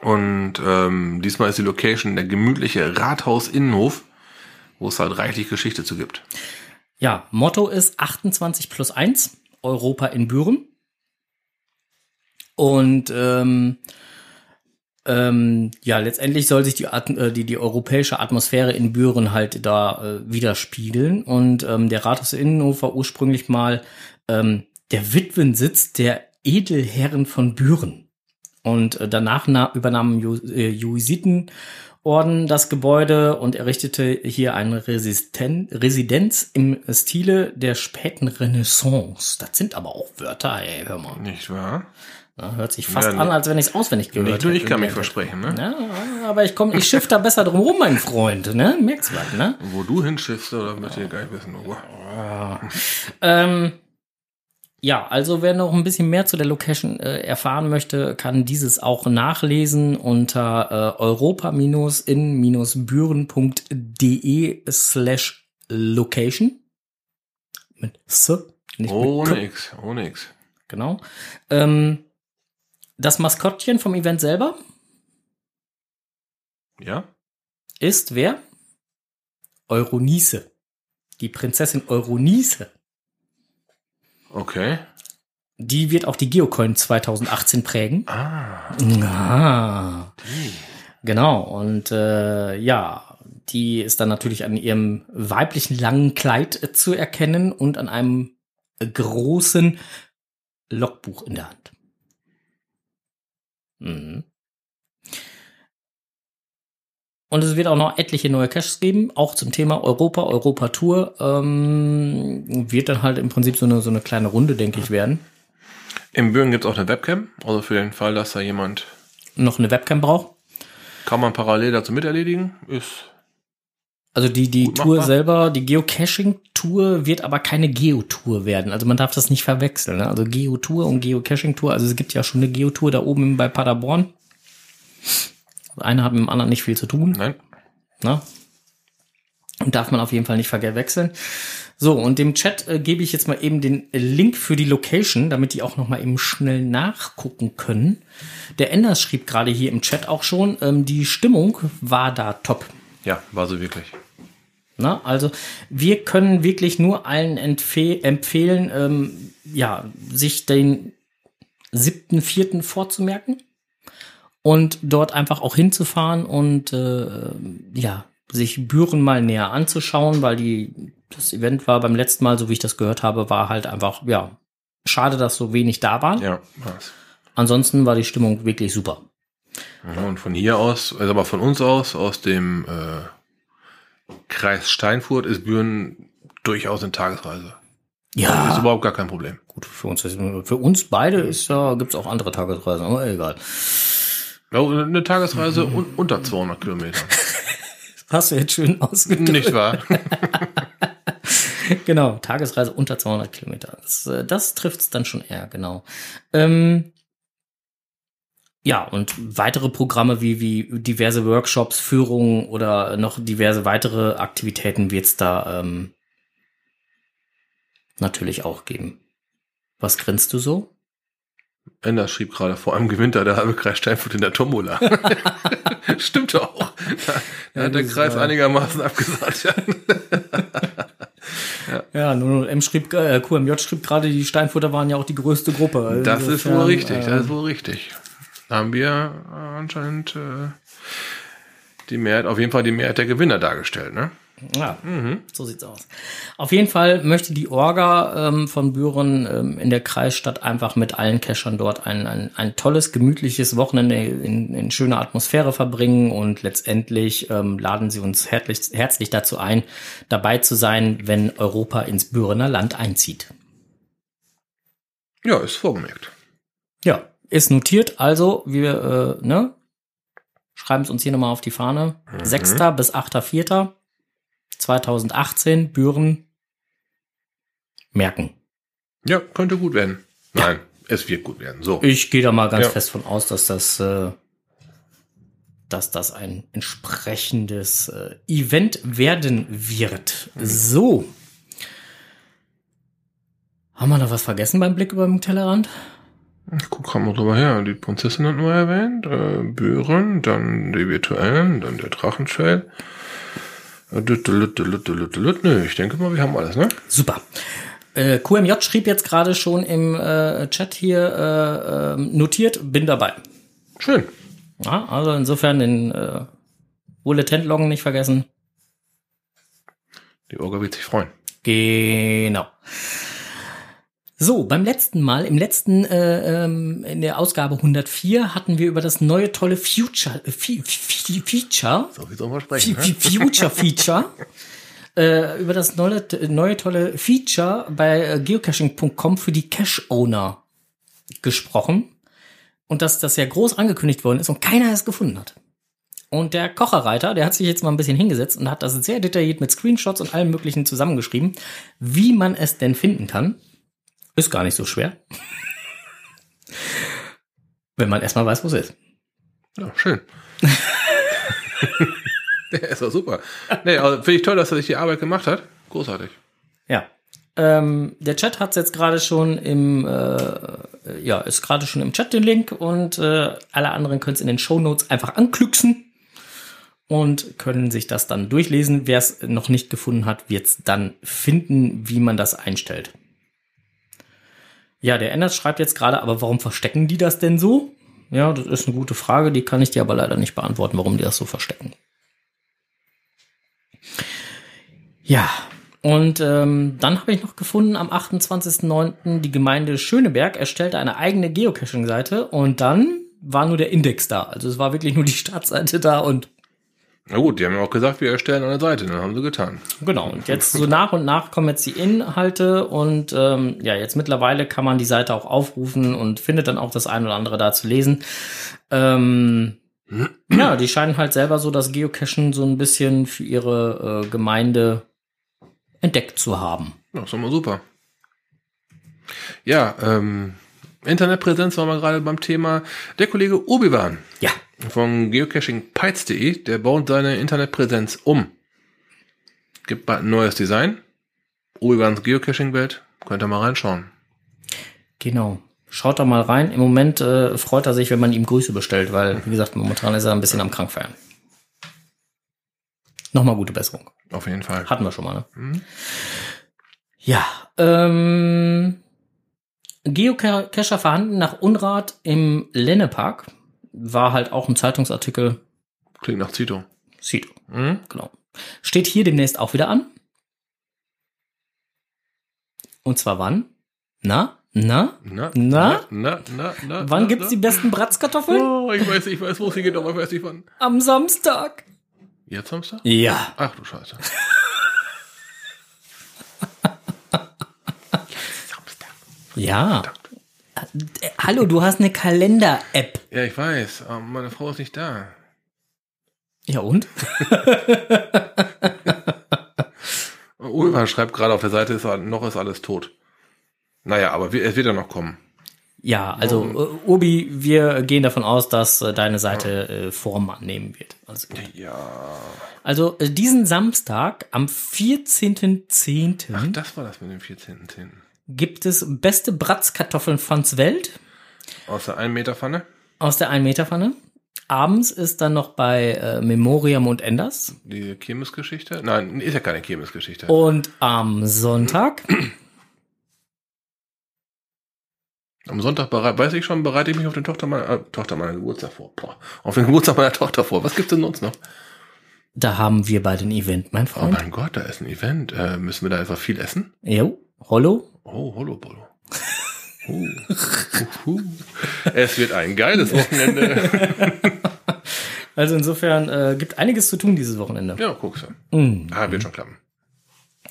Und ähm, diesmal ist die Location der gemütliche Rathaus-Innenhof, wo es halt reichlich Geschichte zu gibt. Ja, Motto ist 28 plus 1, Europa in Büren. Und ähm, ähm, ja, letztendlich soll sich die, äh, die, die europäische Atmosphäre in Büren halt da äh, widerspiegeln. Und ähm, der Rathaus Innenhof war ursprünglich mal ähm, der Witwensitz der Edelherren von Büren. Und äh, danach na übernahmen Ju äh, Jesuitenorden das Gebäude und errichtete hier eine Resisten Residenz im Stile der späten Renaissance. Das sind aber auch Wörter, ey, hör mal. Nicht wahr? Hört sich fast Ja, an, als wenn ich es auswendig gehört nur ich hätte. kann mich versprechen, ne? Ja, aber ich komm, ich schiff da besser drum rum, mein Freund, ne? Merkst du was, ne? Wo du hinschiffst, oder möchte ich gar nicht wissen. Oh. Ähm, ja, also wer noch ein bisschen mehr zu der Location äh, erfahren möchte, kann dieses auch nachlesen unter äh, europa-in-büren.de slash location. Mit S, nicht mit K. Ohne X, ohne X. Genau. Ähm, Das Maskottchen vom Event selber Ja? ist wer? Euronice. Die Prinzessin Euronice. Okay. Die wird auch die Geocoin 2018 prägen. Ah. Ah. Genau, und äh, ja, die ist dann natürlich an ihrem weiblichen langen Kleid äh, zu erkennen und an einem großen Logbuch in der Hand. Mhm. Und es wird auch noch etliche neue Caches geben, auch zum Thema Europa, Europa-Tour. Ähm, wird dann halt im Prinzip so eine, so eine kleine Runde, denke ich, werden. Im Büren gibt es auch eine Webcam, also für den Fall, dass da jemand Noch eine Webcam braucht. kann man parallel dazu miterledigen. Ist Also die, die Gut Tour machbar. selber, die Geocaching-Tour wird aber keine Geotour werden. Also man darf das nicht verwechseln. Ne? Also Geotour und Geocaching-Tour, also es gibt ja schon eine Geotour da oben bei Paderborn. Eine hat mit dem anderen nicht viel zu tun. nein. Ne? Und darf man auf jeden Fall nicht verwechseln. So, und dem Chat äh, gebe ich jetzt mal eben den Link für die Location, damit die auch noch mal eben schnell nachgucken können. Der Enders schrieb gerade hier im Chat auch schon, ähm, die Stimmung war da top. Ja, war so wirklich. Na, also wir können wirklich nur allen empfe empfehlen, ähm, ja, sich den siebten, vierten vorzumerken und dort einfach auch hinzufahren und äh, ja, sich Büren mal näher anzuschauen, weil die das Event war beim letzten Mal, so wie ich das gehört habe, war halt einfach, ja, schade, dass so wenig da waren. Ja, war's. Ansonsten war die Stimmung wirklich super. Ja, und von hier aus, also aber von uns aus, aus dem äh, Kreis Steinfurt, ist Büren durchaus eine Tagesreise. Ja, Ist überhaupt gar kein Problem. gut, für uns, ist- für uns beide ist ja, gibt's auch andere Tagesreisen, aber egal. Ja, eine Tagesreise un unter 200 Kilometer. [laughs] Hast du jetzt schön ausgedrückt. Nicht wahr? [laughs] Genau, Tagesreise unter 200 Kilometer. Das, äh, das trifft's dann schon eher, genau. Ähm, ja, und weitere Programme wie, wie diverse Workshops, Führungen oder noch diverse weitere Aktivitäten wird's da ähm, natürlich auch geben. Was grinst du so? Enders schrieb gerade, vor allem gewinnt da der halbe Kreis Steinfurt in der Tombola. [laughs] Stimmt auch. Da Ja, hat der Kreis war- einigermaßen abgesagt. Ja. [laughs] Ja, 0M schrieb, äh, QMJ schrieb gerade, die Steinfurter waren ja auch die größte Gruppe. Also Das ist wohl richtig, äh, das ist wohl richtig. Da haben wir äh, anscheinend äh, die Mehrheit, auf jeden Fall die Mehrheit der Gewinner dargestellt, ne? Ja, so sieht's aus. Auf jeden Fall möchte die Orga ähm, von Büren ähm, in der Kreisstadt einfach mit allen Cachern dort ein, ein, ein tolles, gemütliches Wochenende in, in schöner Atmosphäre verbringen und letztendlich ähm, laden sie uns herzlich, herzlich dazu ein, dabei zu sein, wenn Europa ins Bürener Land einzieht. Ja, ist vorgemerkt. Ja, ist notiert. Also, wir äh, ne, schreiben es uns hier nochmal auf die Fahne. 6. bis 8.4. 2018, Büren. Merken. Ja, könnte gut werden. Nein, es wird gut werden. So. Ich gehe da mal ganz Ja. fest von aus, dass das, äh, dass das ein entsprechendes äh, Event werden wird. So. Haben wir noch was vergessen beim Blick über den Tellerrand? Ich guck gerade mal drüber her. Die Prinzessin hat nur erwähnt, äh, Böhren, dann die virtuellen, dann der Drachentrail. Äh. Nö, ich denke mal, wir haben alles, ne? Super. Äh, QMJ schrieb jetzt gerade schon im äh, Chat hier äh, ähm, notiert, bin dabei. Schön. Ja, also insofern den äh, Bulletin-Loggen nicht vergessen. Die Orga wird sich freuen. Genau. So, beim letzten Mal, im letzten, äh, ähm, in der Ausgabe 104 hatten wir über das neue tolle Future, äh, Fe- Fe- Feature, So, wie wir Fe- sprechen? Fe- Future Feature, [laughs] äh, über das neue, neue tolle Feature bei äh, geocaching.com für die Cache-Owner gesprochen. Und dass das ja groß angekündigt worden ist und keiner es gefunden hat. Und der Kocherreiter, der hat sich jetzt mal ein bisschen hingesetzt und hat das sehr detailliert mit Screenshots und allem möglichen zusammengeschrieben, wie man es denn finden kann. Ist gar nicht so schwer. Wenn man erstmal weiß, wo es ist. Ja, schön. [laughs] Der ist doch super. Nee, also finde ich toll, dass er sich die Arbeit gemacht hat. Großartig. Ja. Ähm, der Chat hat jetzt gerade schon im, äh, ja, ist gerade schon im Chat den Link und äh, alle anderen können es in den Show Notes einfach anklicksen und können sich das dann durchlesen. Wer es noch nicht gefunden hat, wird es dann finden, wie man das einstellt. Ja, der Enders schreibt jetzt gerade, aber warum verstecken die das denn so? Ja, das ist eine gute Frage, die kann ich dir aber leider nicht beantworten, warum die das so verstecken. Ja, und ähm, dann habe ich noch gefunden, am 28.09. die Gemeinde Schöneberg erstellte eine eigene Geocaching-Seite und dann war nur der Index da. Also es war wirklich nur die Startseite da und Na gut, die haben ja auch gesagt, wir erstellen eine Seite, dann haben sie getan. Genau, und jetzt so nach und nach kommen jetzt die Inhalte und ähm, ja, jetzt mittlerweile kann man die Seite auch aufrufen und findet dann auch das ein oder andere da zu lesen. Ähm, ja, die scheinen halt selber so das Geocachen so ein bisschen für ihre äh, Gemeinde entdeckt zu haben. Ja, ist mal super. Ja, ähm, Internetpräsenz waren wir gerade beim Thema. Der Kollege Obi-Wan Ja, von geocachingpites.de, der baut seine Internetpräsenz um. Gibt bald ein neues Design. Obi-Wans Geocaching-Welt. Könnt ihr mal reinschauen. genau. Schaut da mal rein. Im Moment äh, freut er sich, wenn man ihm Grüße bestellt, weil, wie gesagt, momentan ist er ein bisschen am Krankfeiern. Nochmal gute Besserung. Auf jeden Fall. Hatten wir schon mal, ne? Mhm. Ja, ähm, Geocacher vorhanden nach Unrat im Lennepark. War halt auch ein Zeitungsartikel. Klingt nach Zito. Sieht, Mhm. genau. Steht hier demnächst auch wieder an. Und zwar wann? Na? Na? Na, Na? na, na, na, Wann na, gibt's na. die besten Bratzkartoffeln? Oh, ich weiß, ich weiß, wo es hingeht, aber ich weiß nicht wann. Am Samstag. Jetzt Samstag? Ja. Ach du Scheiße. [laughs] Ja. Hallo, du hast eine Kalender-App. Ja, ich weiß, aber meine Frau ist nicht da. Ja und? [laughs] Ulvan schreibt gerade auf der Seite, ist, noch ist alles tot. Naja, aber es wird ja noch kommen. Ja, also äh, Obi, wir gehen davon aus, dass äh, deine Seite äh, Form annehmen wird. Also. Ja. also äh, diesen Samstag am 14.10. Ach, das war das mit dem 14.10. gibt es beste Bratzkartoffeln von's Welt Aus der 1 Meter Pfanne? aus der 1 Meter Pfanne. Abends ist dann noch bei äh, Memoriam und Enders. Die Kirmesgeschichte? Nein, ist ja keine Kirmesgeschichte. Und am Sonntag, Am Sonntag bereit, weiß ich schon, bereite ich mich auf den Tochter meiner, äh, Tochter meiner Geburtstag vor. Boah, auf den Geburtstag meiner Tochter vor. Was gibt's denn sonst noch? da haben wir bald ein Event, mein Oh Freund. mein Gott, da ist ein Event. Äh, müssen wir da einfach viel essen? Jo, Hollow. Oh, Holo Bolo. Uh, uh, uh. Es wird ein geiles Wochenende. [laughs] Also insofern äh, gibt einiges zu tun dieses Wochenende. ja, guckst du. Mhm. Ah, wird schon klappen.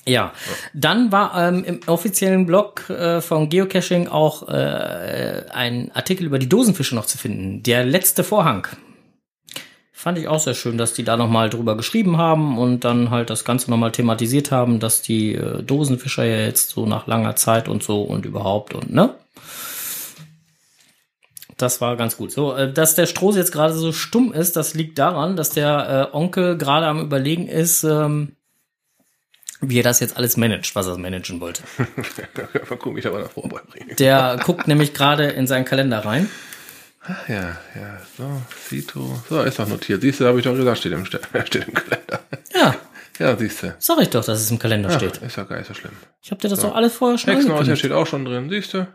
Ja, dann war ähm, im offiziellen Blog äh, von Geocaching auch äh, ein Artikel über die Dosenfische noch zu finden. Der letzte Vorhang. Fand ich auch sehr schön, dass die da nochmal drüber geschrieben haben und dann halt das Ganze nochmal thematisiert haben, dass die äh, Dosenfischer ja jetzt so nach langer Zeit und so und überhaupt und ne? Das war ganz gut. So, äh, dass der Stroß jetzt gerade so stumm ist, das liegt daran, dass der äh, Onkel gerade am überlegen ist, ähm, wie er das jetzt alles managt, was er managen wollte. [laughs] Der guckt nämlich gerade in seinen Kalender rein. Ja, ja, so, Cito. So, ist doch notiert. Siehst du, habe ich doch gesagt, steht im, Ste- [laughs] steht im Kalender. Ja, Ja, siehst du. sag ich doch, dass es im Kalender Ja, steht. ist ja gar nicht so schlimm. Ich habe dir das doch alles vorher schon Hexenhäuschen angekündigt. steht auch schon drin, siehst du?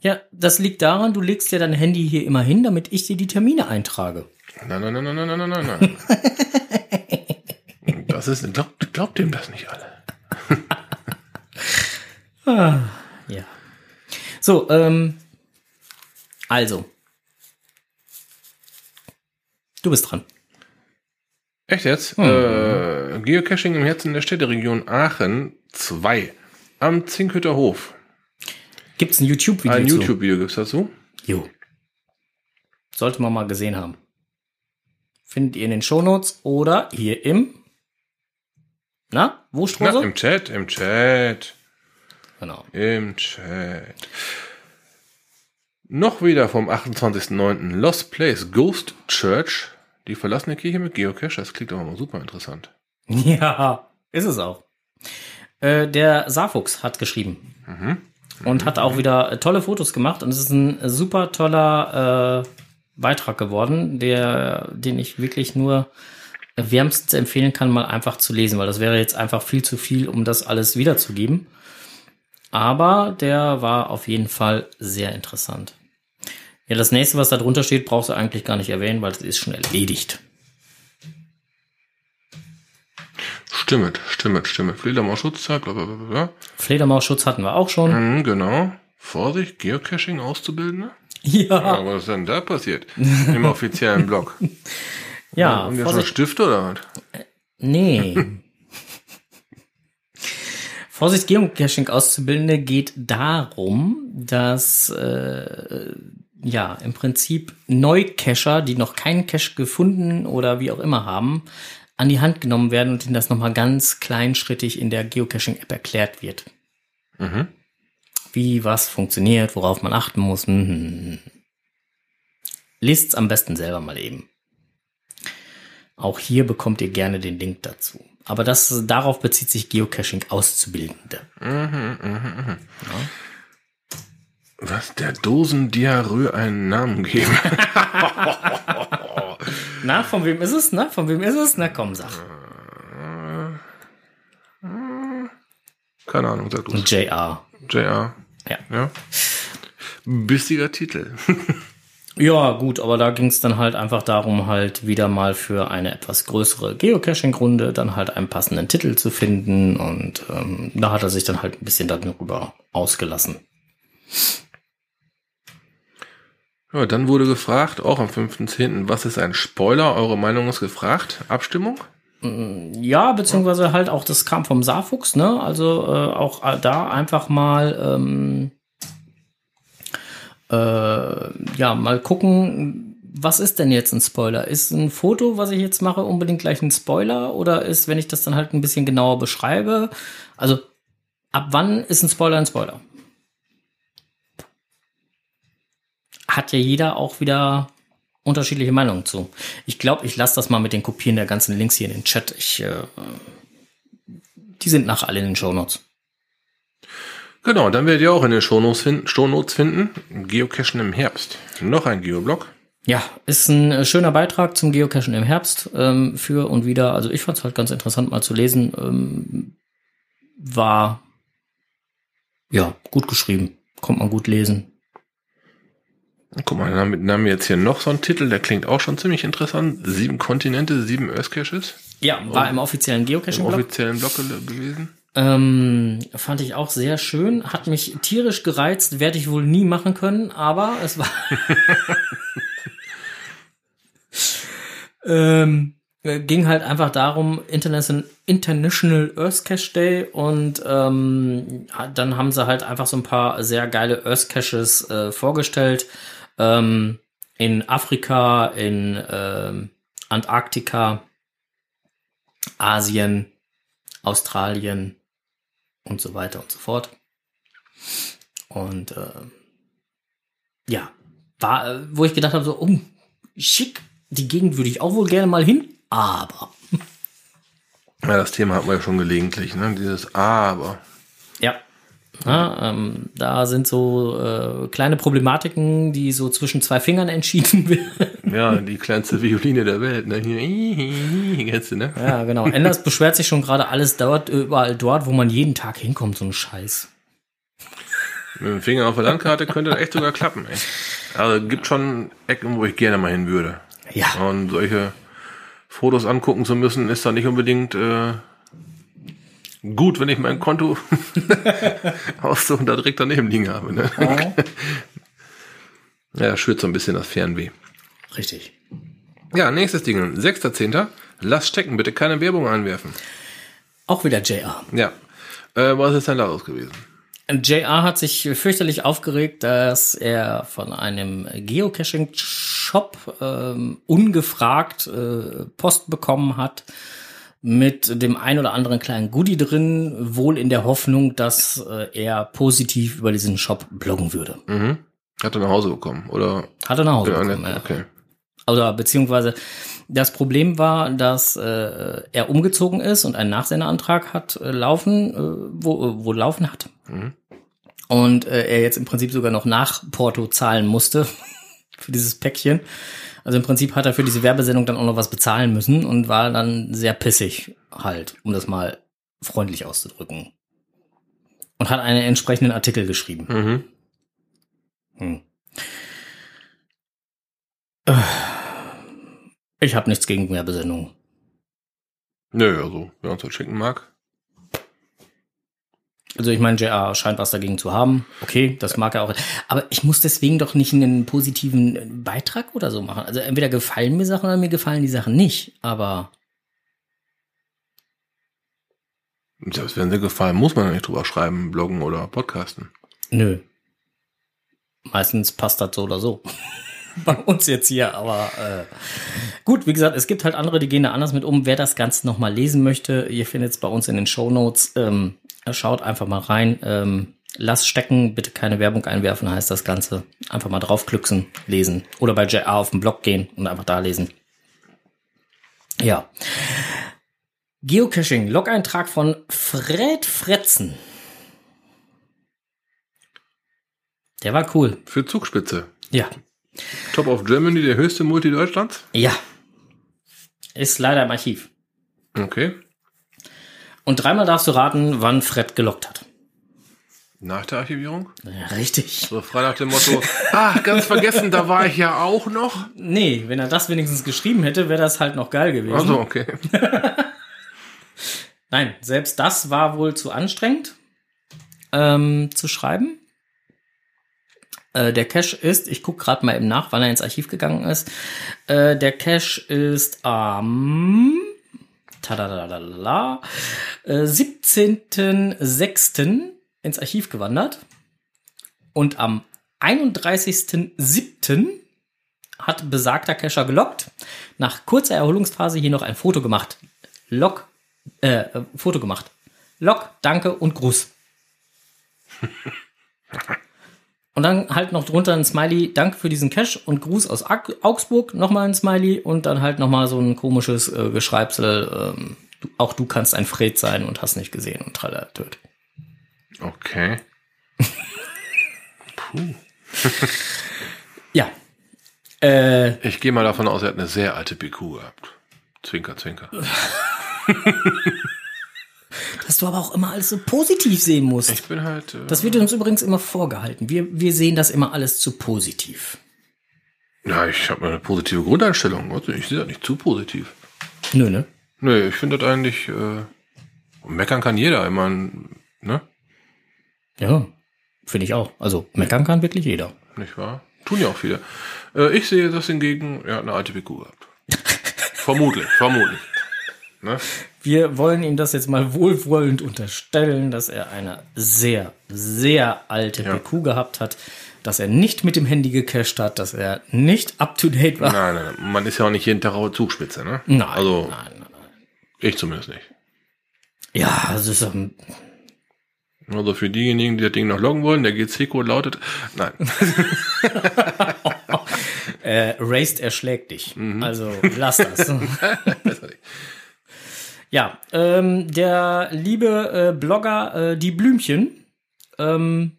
Ja, das liegt daran, du legst dir dein Handy hier immer hin, damit ich dir die Termine eintrage. Nein, nein, nein, nein, nein, nein, nein, nein. [laughs] Das ist, glaubt, glaubt dem das nicht alle. Ja. So, ähm, also. Du bist dran. Echt jetzt? Äh, Geocaching im Herzen der Städteregion Aachen 2 am Zinkhütter Hof. Gibt's ein YouTube-Video Ein zu? YouTube-Video gibt's dazu. Jo. Sollte man mal gesehen haben. Findet ihr in den Shownotes oder hier im Na, wo Na, Strose? im Chat, im Chat, genau. im Chat. Noch wieder vom 28.09. Lost Place Ghost Church. Die verlassene Kirche mit Geocache. Das klingt aber mal super interessant. [laughs] Ja, ist es auch. Äh, der Saarfuchs hat geschrieben. Und hat auch wieder äh, tolle Fotos gemacht. Und es ist ein super toller äh, Beitrag geworden, der, den ich wirklich nur wärmstens empfehlen kann, mal einfach zu lesen, weil das wäre jetzt einfach viel zu viel, um das alles wiederzugeben. Aber der war auf jeden Fall sehr interessant. Ja, das nächste, was da drunter steht, brauchst du eigentlich gar nicht erwähnen, weil das ist schon erledigt. Stimmt, stimmt, stimmt. Fledermausschutzzeit, bla bla bla bla. Fledermausschutz hatten wir auch schon. Mhm, genau. Vorsicht, Geocaching Auszubildende? [laughs] Ja, Ja, was ist denn da passiert? Im offiziellen Blog. [laughs] ja, Haben die schon Vorsicht, Stift oder was? nee. [laughs] Vorsicht, Geocaching Auszubildende geht darum, dass äh, ja im Prinzip Neucacher, die noch keinen Cache gefunden oder wie auch immer haben, an die Hand genommen werden und ihnen das nochmal ganz kleinschrittig in der Geocaching-App erklärt wird. Mhm. Wie was funktioniert, worauf man achten muss. Hm, hm, hm. Lest's am besten selber mal eben. Auch hier bekommt ihr gerne den Link dazu. Aber das, darauf bezieht sich Geocaching Auszubildende. Was der Dosendiarrhoe einen Namen geben. [laughs] Na, von wem ist es? Na, von wem ist es? Na, komm, sag. Keine Ahnung, sag du. JR. JR. Ja. Ja. Bissiger Titel. [laughs] Ja, gut, aber da ging es dann halt einfach darum, halt wieder mal für eine etwas größere Geocaching-Runde dann halt einen passenden Titel zu finden und ähm, da hat er sich dann halt ein bisschen darüber ausgelassen. Ja, dann wurde gefragt, auch am 5.10., was ist ein Spoiler? Eure Meinung ist gefragt. Abstimmung? Ja, beziehungsweise halt auch, das kam vom Saarfuchs, ne? Also äh, auch äh, da einfach mal ähm, äh, ja, mal gucken, was ist denn jetzt ein Spoiler? Ist ein Foto, was ich jetzt mache, unbedingt gleich ein Spoiler? Oder ist, wenn ich das dann halt ein bisschen genauer beschreibe, also ab wann ist ein Spoiler ein Spoiler? Hat ja jeder auch wieder unterschiedliche Meinungen zu. Ich glaube, ich lasse das mal mit den Kopieren der ganzen Links hier in den Chat. Ich, äh, die sind nach alle in den Shownotes. Genau, dann werdet ihr auch in den Shownotes finden, Shownotes finden. Geocachen im Herbst. Noch ein Geoblog. Ja, ist ein äh, schöner Beitrag zum Geocachen im Herbst ähm, für und wieder. Also ich fand es halt ganz interessant mal zu lesen. Ähm, war ja gut geschrieben, kommt man gut lesen. Guck mal, dann haben, wir- dann haben wir jetzt hier noch so einen Titel, der klingt auch schon ziemlich interessant. Sieben Kontinente, sieben Earth Caches. Ja, war im offiziellen Im Geocaching-Blog. offiziellen Blog gewesen. Ähm, fand ich auch sehr schön. Hat mich tierisch gereizt, werde ich wohl nie machen können, aber es war. [laughs] ähm, äh, ging halt einfach darum, International, International Earth Cache Day und ähm, dann haben sie halt einfach so ein paar sehr geile Earth Caches äh, vorgestellt. Ähm, in Afrika, in ähm, Antarktika, Asien, Australien und so weiter und so fort. Und äh, ja, war, äh, wo ich gedacht habe, so, oh, schick, die Gegend würde ich auch wohl gerne mal hin, aber Ja, das Thema hatten wir ja schon gelegentlich, ne? Dieses Aber. ja, ja ähm, da sind so äh, kleine Problematiken, die so zwischen zwei Fingern entschieden [laughs] werden. Ja, die kleinste Violine der Welt, ne? [laughs] Kennst du, ne? ja, genau. Enders beschwert sich schon gerade, alles dauert überall dort, wo man jeden Tag hinkommt, so ein Scheiß. Mit dem Finger auf der Landkarte könnte das echt sogar klappen, ey. Also gibt schon Ecken, wo ich gerne mal hin würde. Ja, Und solche Fotos angucken zu müssen, ist da nicht unbedingt äh, gut, wenn ich mein Konto [laughs] Auszug da direkt daneben liegen habe. Ne? Ja, das schürt so ein bisschen das Fernweh. richtig. Ja, nächstes Ding. 6.10. Lass stecken, bitte keine Werbung einwerfen. Auch wieder JR. Ja. Äh, was ist denn da los gewesen? JR hat sich fürchterlich aufgeregt, dass er von einem Geocaching-Shop ähm, ungefragt äh, Post bekommen hat mit dem ein oder anderen kleinen Goodie drin, wohl in der Hoffnung, dass äh, er positiv über diesen Shop bloggen würde. Mhm. Hat er nach Hause bekommen, oder? Hat er nach Hause Ja, bekommen, ne? ja. Okay. Oder beziehungsweise das Problem war, dass äh, er umgezogen ist und einen Nachsenderantrag hat äh, laufen, äh, wo, wo laufen hat. Und äh, er jetzt im Prinzip sogar noch nach Porto zahlen musste [laughs] für dieses Päckchen. Also im Prinzip hat er für diese Werbesendung dann auch noch was bezahlen müssen und war dann sehr pissig halt, um das mal freundlich auszudrücken. Und hat einen entsprechenden Artikel geschrieben. Mhm. Hm. Ich habe nichts gegen Werbesendungen. Nö, also, wer uns das schicken mag. Also ich meine, JR scheint was dagegen zu haben. Okay, das mag er auch. Aber ich muss deswegen doch nicht einen positiven Beitrag oder so machen. Also entweder gefallen mir Sachen oder mir gefallen die Sachen nicht. Aber Selbst wenn sie gefallen, muss man ja nicht drüber schreiben, bloggen oder podcasten. nö. Meistens passt das so oder so. [laughs] Bei uns jetzt hier, aber äh, gut, wie gesagt, es gibt halt andere, die gehen da anders mit um. Wer das Ganze nochmal lesen möchte, ihr findet es bei uns in den Show Notes. Ähm, schaut einfach mal rein. Ähm, lass stecken, bitte keine Werbung einwerfen, heißt das Ganze. Einfach mal draufklüxen, lesen. Oder bei JR auf den Blog gehen und einfach da lesen. Ja. Geocaching, Log-Eintrag von Fred Fretzen. Der war cool. Für Zugspitze. Ja. Top of Germany, der höchste Multi Deutschlands. Ja. Ist leider im Archiv. Okay. Und dreimal darfst du raten, wann Fred gelockt hat. Nach der Archivierung. Ja, richtig. So frei nach dem Motto, ah, ganz vergessen, da war ich ja auch noch. Nee, wenn er das wenigstens geschrieben hätte, wäre das halt noch geil gewesen. Also, okay. [laughs] Nein, selbst das war wohl zu anstrengend ähm, zu schreiben. Äh, der Cache ist, ich gucke gerade mal eben nach, wann er ins Archiv gegangen ist. Äh, der Cache ist am äh, 17.06. ins Archiv gewandert. Und am 31.07. hat besagter Cacher gelockt. Nach kurzer Erholungsphase hier noch ein Foto gemacht. Log, äh, Foto gemacht. Log, danke und Gruß. [laughs] Und dann halt noch drunter ein Smiley, danke für diesen Cash und Gruß aus Au- Augsburg, nochmal ein Smiley und dann halt nochmal so ein komisches äh, Geschreibsel, ähm, du, auch du kannst ein Fred sein und hast nicht gesehen und tralala töt. Okay. [laughs] Puh. [laughs] Ja. Äh, Ich gehe mal davon aus, er hat eine sehr alte BQ gehabt. Zwinker, zwinker. [laughs] dass du aber auch immer alles so positiv sehen musst. Ich bin halt. Äh, Das wird uns übrigens immer vorgehalten. Wir, wir sehen das immer alles zu positiv. ja, ich habe eine positive Grundeinstellung. Also ich sehe das nicht zu positiv. Nö, ne? Nee, ich finde das eigentlich. Äh, meckern kann jeder. Ich mein, ne? Ja, finde ich auch. Also meckern kann wirklich jeder. Nicht wahr? Tun ja auch viele. Äh, ich sehe das hingegen, er hat eine alte BQ gehabt. [laughs] vermutlich, vermutlich. Ne? Wir wollen ihm das jetzt mal wohlwollend unterstellen, dass er eine sehr, sehr alte Ja. BQ gehabt hat, dass er nicht mit dem Handy gecached hat, dass er nicht up to date war. Nein, nein, nein, man ist ja auch nicht jeden Tag auf Zugspitze, ne? Nein, Also, nein, nein, nein. ich zumindest nicht. Ja, also es ist, ähm, Also für diejenigen, die das Ding noch loggen wollen, der GC-Code lautet, nein. [laughs] [laughs] äh, Raced erschlägt dich. Mhm. Also lass das. [laughs] ja, ähm, der liebe äh, Blogger äh, Die Blümchen ähm,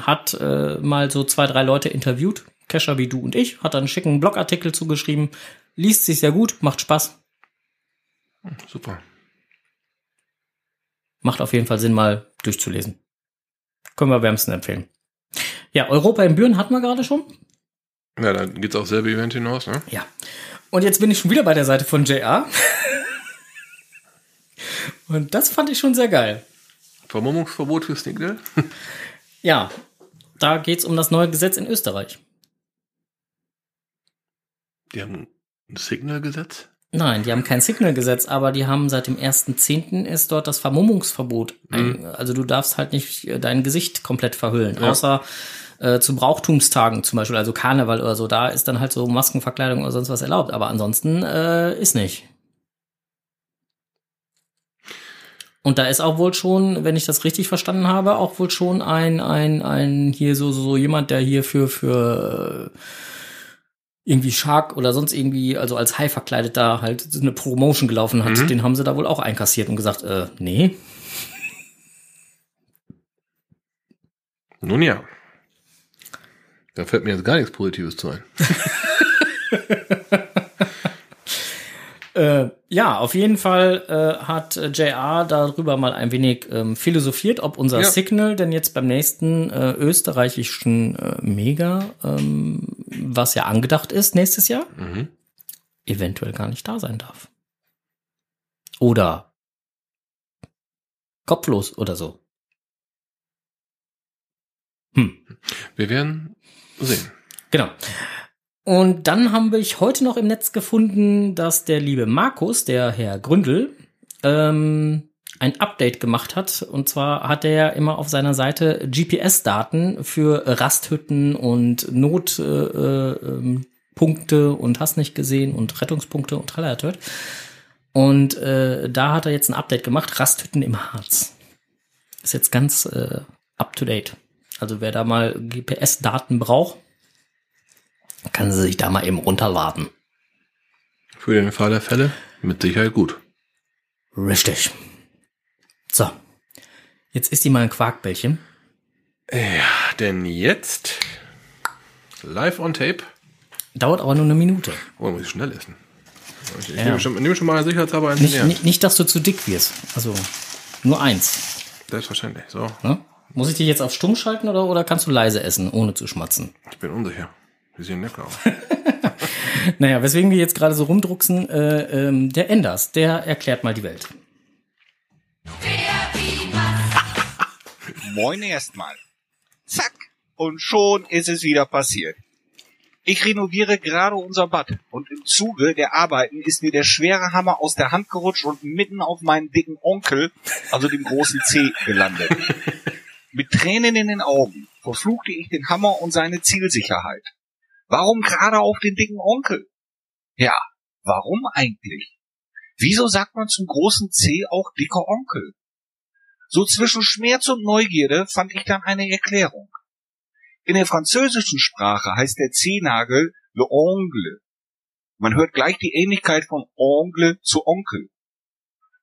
hat äh, mal so zwei, drei Leute interviewt. Kescher wie du und ich, hat dann einen schicken Blogartikel zugeschrieben. Liest sich sehr gut, macht Spaß. Super. Macht auf jeden Fall Sinn, mal durchzulesen. Können wir wärmsten empfehlen. Ja, Europa in Büren hatten wir gerade schon. Ja, dann geht's auf selbe Event hinaus, ne? Ja. Und jetzt bin ich schon wieder bei der Seite von JR. [laughs] Und das fand ich schon sehr geil. Vermummungsverbot für Snickdale? [laughs] Ja, da geht's um das neue Gesetz in Österreich. Die haben ein Signal-Gesetz? Nein, die haben kein Signal-Gesetz, aber die haben seit dem 1.10. ist dort das Vermummungsverbot. Ein, also du darfst halt nicht äh, dein Gesicht komplett verhüllen, Ja. außer äh, zu Brauchtumstagen zum Beispiel, also Karneval oder so. Da ist dann halt so Maskenverkleidung oder sonst was erlaubt, aber ansonsten äh, ist nicht. Und da ist auch wohl schon, wenn ich das richtig verstanden habe, auch wohl schon ein, ein, ein hier so, so, jemand, der hier für, für, äh, irgendwie Shark oder sonst irgendwie, also als Hai verkleidet da halt eine Promotion gelaufen hat, Mhm. den haben sie da wohl auch einkassiert und gesagt, äh, nee. Nun ja. Da fällt mir jetzt gar nichts Positives zu ein. [laughs] Äh, ja, auf jeden Fall äh, hat äh, JR darüber mal ein wenig ähm, philosophiert, ob unser Ja. Signal denn jetzt beim nächsten äh, österreichischen äh, Mega, ähm, was ja angedacht ist nächstes Jahr, Mhm. eventuell gar nicht da sein darf. Oder kopflos oder so. Hm. Wir werden sehen. Genau. Und dann habe ich heute noch im Netz gefunden, dass der liebe Markus, der Herr Gründel, ähm, ein Update gemacht hat. Und zwar hat er immer auf seiner Seite GPS-Daten für Rasthütten und Notpunkte äh, Punkte und hast nicht gesehen und Rettungspunkte und Trallertört. Und äh, da hat er jetzt ein Update gemacht, Rasthütten im Harz. Ist jetzt ganz äh, up to date. Also wer da mal GPS-Daten braucht, kann sie sich da mal eben runterladen. Für den Fall der Fälle mit Sicherheit gut. Richtig. So. Jetzt isst die mal ein Quarkbällchen. Ja, denn jetzt live on tape. Dauert aber nur eine Minute. Oh, muss ich schnell essen. Ich Ja. nehme, schon, nehme schon mal sicherheitshalber einen Nicht, nicht, nicht, dass du zu dick wirst. Also nur eins. Selbstverständlich. So, Ne? Muss ich dich jetzt auf stumm schalten oder, oder kannst du leise essen, ohne zu schmatzen? ich bin unsicher. Die sehen lecker aus. [laughs] Naja, weswegen wir jetzt gerade so rumdrucksen, äh, ähm, der Enders, der erklärt mal die Welt. [laughs] Moin erstmal. Zack. Und schon ist es wieder passiert. Ich renoviere gerade unser Bad und im Zuge der Arbeiten ist mir der schwere Hammer aus der Hand gerutscht und mitten auf meinen dicken Onkel, also dem großen C, gelandet. [laughs] Mit Tränen in den Augen verfluchte ich den Hammer und seine Zielsicherheit. Warum gerade auf den dicken Onkel? Ja, warum eigentlich? Wieso sagt man zum großen C auch dicker Onkel? So zwischen Schmerz und Neugierde fand ich dann eine Erklärung. In der französischen Sprache heißt der Zehennagel le ongle. Man hört gleich die Ähnlichkeit von Ongle zu Onkel.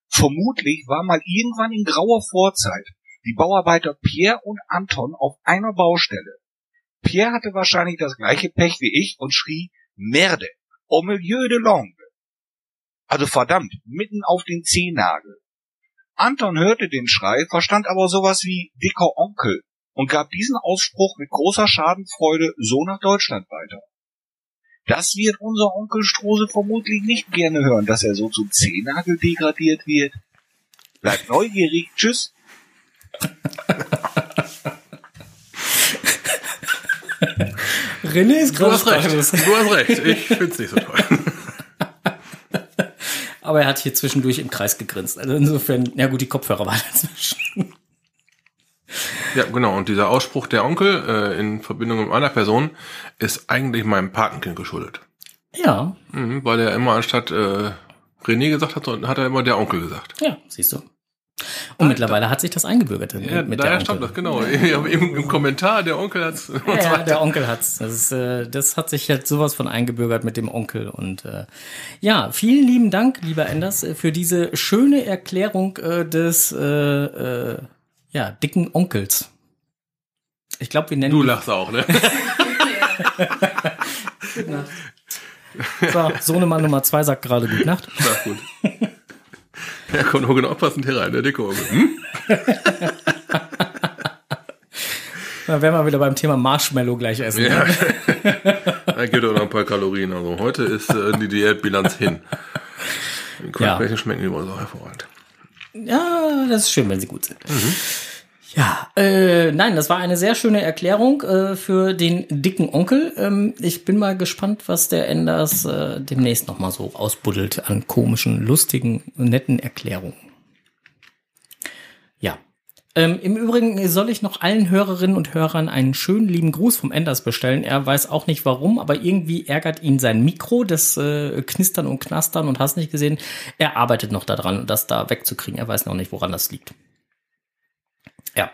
Vermutlich war mal irgendwann in grauer Vorzeit die Bauarbeiter Pierre und Anton auf einer Baustelle. Pierre hatte wahrscheinlich das gleiche Pech wie ich und schrie Merde, au milieu de l'ongle. Also verdammt, mitten auf den Zehennagel. Anton hörte den Schrei, verstand aber sowas wie dicker Onkel und gab diesen Ausspruch mit großer Schadenfreude so nach Deutschland weiter. Das wird unser Onkel Strose vermutlich nicht gerne hören, dass er so zum Zehennagel degradiert wird. Bleibt neugierig, tschüss. [laughs] René ist Du hast recht. Du hast recht. Ich find's nicht so toll. [laughs] Aber er hat hier zwischendurch im Kreis gegrinst. Also insofern, ja gut, die Kopfhörer waren dazwischen. Ja, genau. Und dieser Ausspruch der Onkel äh, in Verbindung mit einer Person ist eigentlich meinem Patenkind geschuldet. Ja, Mhm, weil er immer anstatt äh, René gesagt hat, hat er immer der Onkel gesagt. ja, siehst du. Und mittlerweile hat sich das eingebürgert Ja, mit daher der stammt das, genau. Im, im, Im Kommentar, der Onkel hat's. Ja, ja, der Onkel hat's. Das, ist, äh, das hat sich jetzt sowas von eingebürgert mit dem Onkel. Und äh, ja, vielen lieben Dank, lieber Enders, äh, für diese schöne Erklärung äh, des äh, äh, ja, dicken Onkels. Ich glaube, wir nennen Du lachst auch, ne? [laughs] so, Sohnemann Nummer zwei sagt gerade Gute Nacht. Sag gut. [laughs] Ja, kommt nur genau passend herein, der dicke. Hm? [laughs] Da wären wir wieder beim Thema Marshmallow gleich essen. Ja. [laughs] da gibt auch noch ein paar Kalorien. Also heute ist äh, die Diätbilanz hin. Die Quarkbällchen schmecken übrigens auch hervorragend. Ja, das ist schön, wenn sie gut sind. Ja, äh, nein, das war eine sehr schöne Erklärung äh, für den dicken Onkel. Ähm, ich bin mal gespannt, was der Enders äh, demnächst noch mal so ausbuddelt an komischen, lustigen, netten Erklärungen. Ja. Ähm, Im Übrigen soll ich noch allen Hörerinnen und Hörern einen schönen lieben Gruß vom Enders bestellen. Er weiß auch nicht warum, aber irgendwie ärgert ihn sein Mikro, das äh, Knistern und Knastern und hast nicht gesehen. Er arbeitet noch daran, das da wegzukriegen. Er weiß noch nicht, woran das liegt. Ja.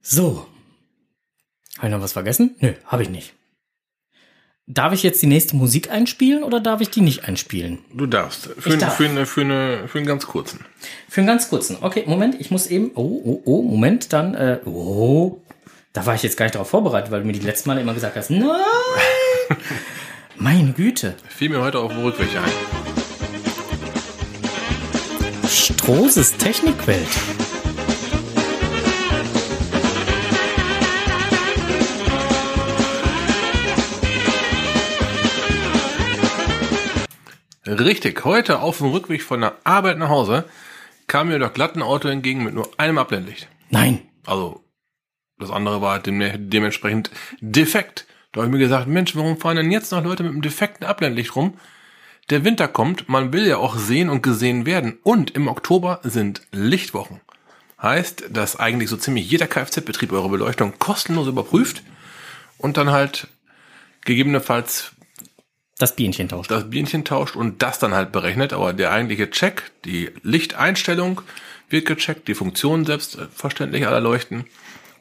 So. Habe ich noch was vergessen? Nö, habe ich nicht. darf ich jetzt die nächste Musik einspielen oder darf ich die nicht einspielen? Du darfst. Für, Ich einen- darf. Für, eine, für, eine, für einen ganz kurzen. Für einen ganz kurzen. Okay, Moment, ich muss eben. Oh, oh, oh, Moment, dann. Äh, oh. Da war ich jetzt gar nicht darauf vorbereitet, weil du mir die letzten Mal immer gesagt hast, nein! [laughs] Meine Güte. Fiel mir heute auf dem Rückweg ein. Strohses Technikwelt. Richtig, heute auf dem Rückweg von der Arbeit nach Hause kam mir doch glatt ein Auto entgegen mit nur einem Abblendlicht. Nein. Also, das andere war dem, dementsprechend defekt. Da habe ich mir gesagt, Mensch, warum fahren denn jetzt noch Leute mit einem defekten Abblendlicht rum? Der Winter kommt, man will ja auch sehen und gesehen werden. Und im Oktober sind Lichtwochen. Heißt, dass eigentlich so ziemlich jeder Kfz-Betrieb eure Beleuchtung kostenlos überprüft und dann halt gegebenenfalls Das Bienchen tauscht. das Bienchen tauscht und das dann halt berechnet. Aber der eigentliche Check, die Lichteinstellung wird gecheckt, die Funktion selbstverständlich aller Leuchten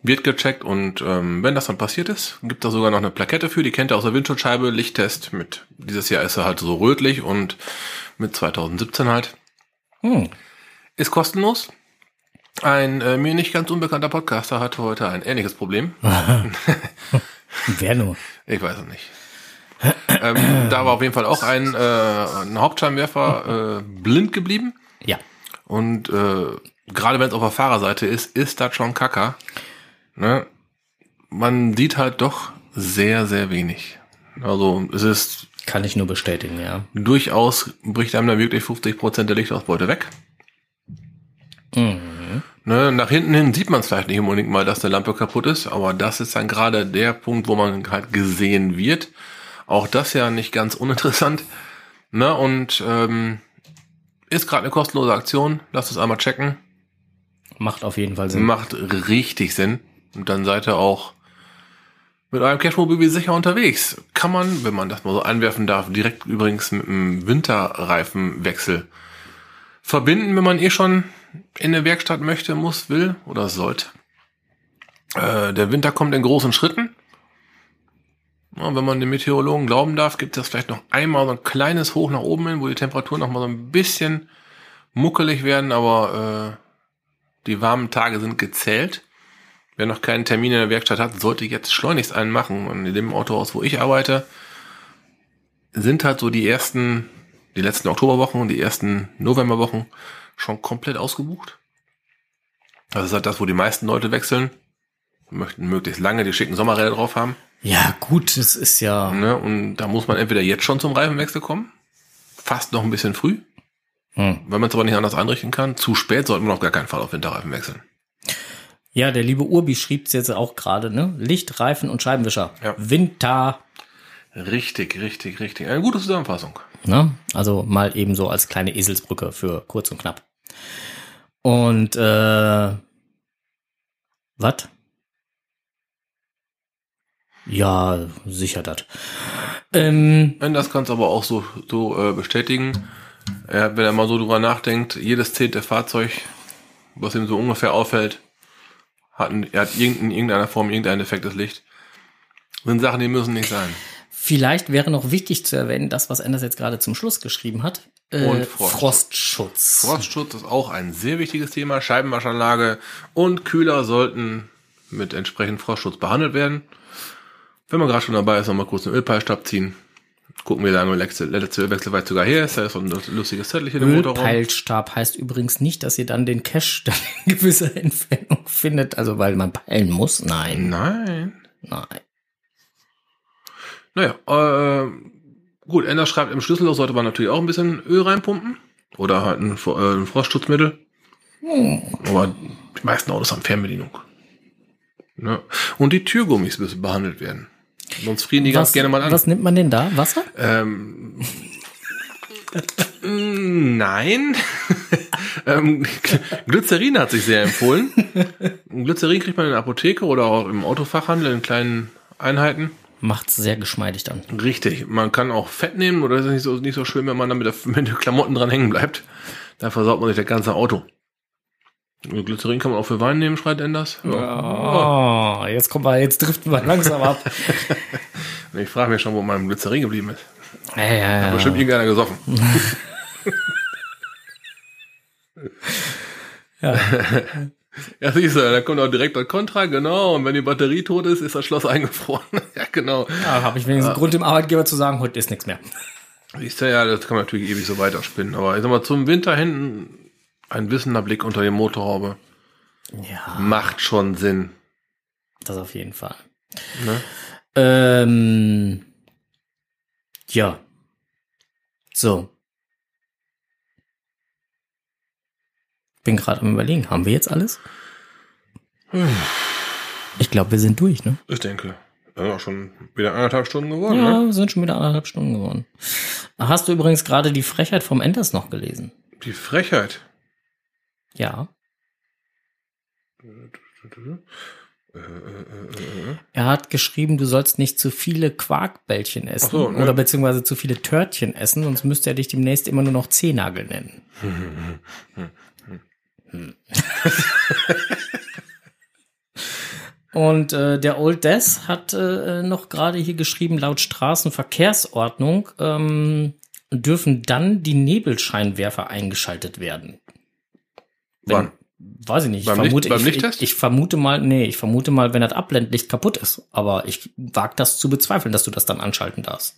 wird gecheckt und ähm, wenn das dann passiert ist, gibt da sogar noch eine Plakette für, die kennt ihr aus der Windschutzscheibe, Lichttest mit, dieses Jahr ist er halt so rötlich und mit 2017 halt. Hm. Ist kostenlos. Ein äh, mir nicht ganz unbekannter Podcaster hatte heute ein ähnliches Problem. [laughs] [laughs] Wer nur? Ich weiß es nicht. Ähm, da war auf jeden Fall auch ein, äh, ein Hauptscheinwerfer äh, blind geblieben. Ja. Und äh, gerade wenn es auf der Fahrerseite ist, ist das schon Kacker. Ne? Man sieht halt doch sehr, sehr wenig. Also es ist Kann ich nur bestätigen, ja. durchaus, bricht einem da wirklich 50% der Lichtausbeute weg. Ne, nach hinten hin sieht man es vielleicht nicht unbedingt mal, dass eine Lampe kaputt ist, aber das ist dann gerade der Punkt, wo man halt gesehen wird. Auch das ja nicht ganz uninteressant. Ne, und ähm, ist gerade eine kostenlose Aktion. Lasst es einmal checken. Macht auf jeden Fall Sinn. Macht richtig Sinn. Und dann seid ihr auch mit eurem Cashmobil sicher unterwegs. Kann man, wenn man das mal so einwerfen darf, direkt übrigens mit einem Winterreifenwechsel verbinden, wenn man eh schon in eine Werkstatt möchte, muss, will oder sollte. Äh, der Winter kommt in großen Schritten. Ja, wenn man den Meteorologen glauben darf, gibt es vielleicht noch einmal so ein kleines Hoch nach oben hin, wo die Temperaturen noch mal so ein bisschen muckelig werden, aber äh, die warmen Tage sind gezählt. Wer noch keinen Termin in der Werkstatt hat, sollte jetzt schleunigst einen machen. Und in dem Autohaus, wo ich arbeite, sind halt so die ersten, die letzten Oktoberwochen und die ersten Novemberwochen schon komplett ausgebucht. Das ist halt das, wo die meisten Leute wechseln. Möchten möglichst lange die schicken Sommerräder drauf haben. Ja, gut, es ist ja. Ne? Und da muss man entweder jetzt schon zum Reifenwechsel kommen, fast noch ein bisschen früh, Hm. wenn man es aber nicht anders einrichten kann. Zu spät sollte man auf gar keinen Fall auf Winterreifen wechseln. Ja, der liebe Urbi schriebt's jetzt auch gerade, ne? Licht, Reifen und Scheibenwischer. Ja. Winter. Richtig, richtig, richtig. Eine gute Zusammenfassung. Ne? Also mal eben so als kleine Eselsbrücke für kurz und knapp. Und äh, was? Ja, sicher das. Ähm, Und das kannst du aber auch so, so äh, bestätigen. Er, wenn er mal so drüber nachdenkt, jedes zehnte Fahrzeug, was ihm so ungefähr auffällt, hat, ein, er hat in irgendeiner Form irgendein defektes Licht. Sind Sachen, die müssen nicht sein. vielleicht wäre noch wichtig zu erwähnen, das, was Anders jetzt gerade zum Schluss geschrieben hat. Äh, Und Frost. Frostschutz. Frostschutz ist auch ein sehr wichtiges Thema. Scheibenwaschanlage und Kühler sollten mit entsprechend Frostschutz behandelt werden. Wenn man gerade schon dabei ist, nochmal kurz einen Ölpeilstab ziehen. Gucken, wie lange der letzte, letzte Ölwechsel weit sogar her ist. Da ist so ein lustiges Zettel hier im Motorraum. Ölpeilstab heißt übrigens nicht, dass ihr dann den Cache dann in [laughs] gewisser Entfernung findet, also weil man peilen muss. Nein, Nein. nein. Naja, äh, gut, Ender schreibt, im Schlüsselloch sollte man natürlich auch ein bisschen Öl reinpumpen. Oder halt ein, äh, ein Frostschutzmittel. Aber die meisten Autos haben Fernbedienung. Ne? Und die Türgummis müssen behandelt werden. Sonst frieren die ganz gerne mal an. was nimmt man denn da? Wasser? Ähm, mm, nein. [laughs] ähm, Glycerin hat sich sehr empfohlen. [laughs] Glycerin kriegt man in der Apotheke oder auch im Autofachhandel in kleinen Einheiten. Macht's sehr geschmeidig dann. Richtig. Man kann auch Fett nehmen oder ist nicht so, nicht so schön, wenn man dann mit, der, [laughs] mit den Klamotten dran hängen bleibt. Da versaut man sich das ganze Auto. Glycerin kann man auch für Wein nehmen, schreit Enders. Ja. Oh, jetzt kommen wir, jetzt driften wir langsam ab. [laughs] Ich frage mich schon, wo mein Glycerin geblieben ist. Ja, ja, ja. Hat Bestimmt irgendeiner gesoffen. ja. [laughs] Ja, siehst du, da kommt auch direkt das Kontra, genau. Und wenn die Batterie tot ist, ist das Schloss [laughs] eingefroren. ja, genau. ja habe ich wenigstens Grund, dem Arbeitgeber zu sagen, heute ist nichts mehr. Siehst du, ja, das kann man natürlich ewig so weiterspinnen. Aber ich sag mal, zum Winter hinten ein wissender Blick unter die Motorhaube Ja, macht schon Sinn. das auf jeden Fall. Ne? Ähm, ja. So. Bin gerade am überlegen, haben wir jetzt alles? Ich glaube, wir sind durch, ne? Ich denke. Ja, auch schon wieder anderthalb Stunden geworden, Ja, ne? wir sind schon wieder anderthalb Stunden geworden. Hast du übrigens gerade die Frechheit vom Enders noch gelesen? Die Frechheit. Ja. Äh, äh, äh. Er hat geschrieben, du sollst nicht zu viele Quarkbällchen essen so, ne. oder beziehungsweise zu viele Törtchen essen, sonst müsste er dich demnächst immer nur noch Zehnagel nennen. Hm. Und äh, der Old Death hat äh, noch gerade hier geschrieben, laut Straßenverkehrsordnung ähm, dürfen dann die Nebelscheinwerfer eingeschaltet werden. Wenn- Wann? Weiß ich nicht. Ich Beim vermute, Licht- ich, ich, ich vermute mal, nee, ich vermute mal, wenn das Abblendlicht kaputt ist. Aber ich wage das zu bezweifeln, dass du das dann anschalten darfst.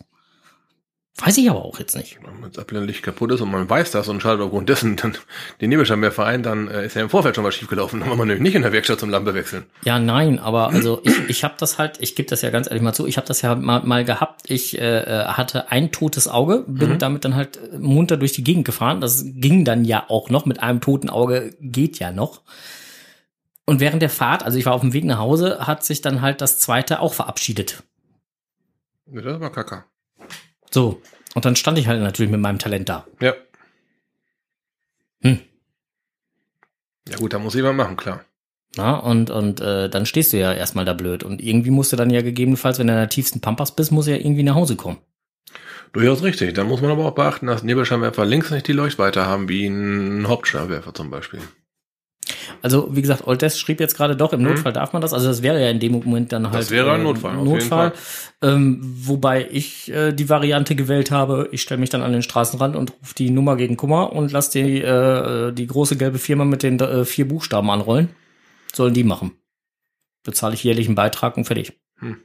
Weiß ich aber auch jetzt nicht. Wenn das Abblendlicht kaputt ist und man weiß das und schaltet aufgrund dessen dann die Nebelscheinwerfer ein, dann äh, ist ja im Vorfeld schon mal schief gelaufen. Dann war man nämlich nicht in der Werkstatt zum Lampe wechseln. Ja, nein, aber also ich, ich habe das halt, ich gebe das ja ganz ehrlich mal zu, ich habe das ja mal, mal gehabt. Ich äh, äh, hatte ein totes Auge, bin Mhm. damit dann halt munter durch die Gegend gefahren. Das ging dann ja auch noch. Mit einem toten Auge geht ja noch. Und während der Fahrt, also ich war auf dem Weg nach Hause, hat sich dann halt das zweite auch verabschiedet. Das war Kacker. So. Und dann stand ich halt natürlich mit meinem Talent da. Ja. Hm. Ja gut, da muss jemand machen, klar. Na, und und äh, dann stehst du ja erstmal da blöd. Und irgendwie musst du dann ja gegebenenfalls, wenn du in der tiefsten Pampas bist, musst du ja irgendwie nach Hause kommen. Durchaus richtig. Da muss man aber auch beachten, dass Nebelscheinwerfer links nicht die Leuchtweite haben, wie ein Hauptscheinwerfer zum Beispiel. Also, wie gesagt, Death schrieb jetzt gerade doch, im Notfall darf man das. Also, das wäre ja in dem Moment dann halt. Mhm. wäre ein äh, Notfall, auf jeden Notfall. Ähm, wobei ich äh, die Variante gewählt habe, ich stelle mich dann an den Straßenrand und rufe die Nummer gegen Kummer und lass die, äh, die große gelbe Firma mit den äh, vier Buchstaben anrollen. Sollen die machen. Bezahle ich jährlich einen Beitrag und fertig. Hm.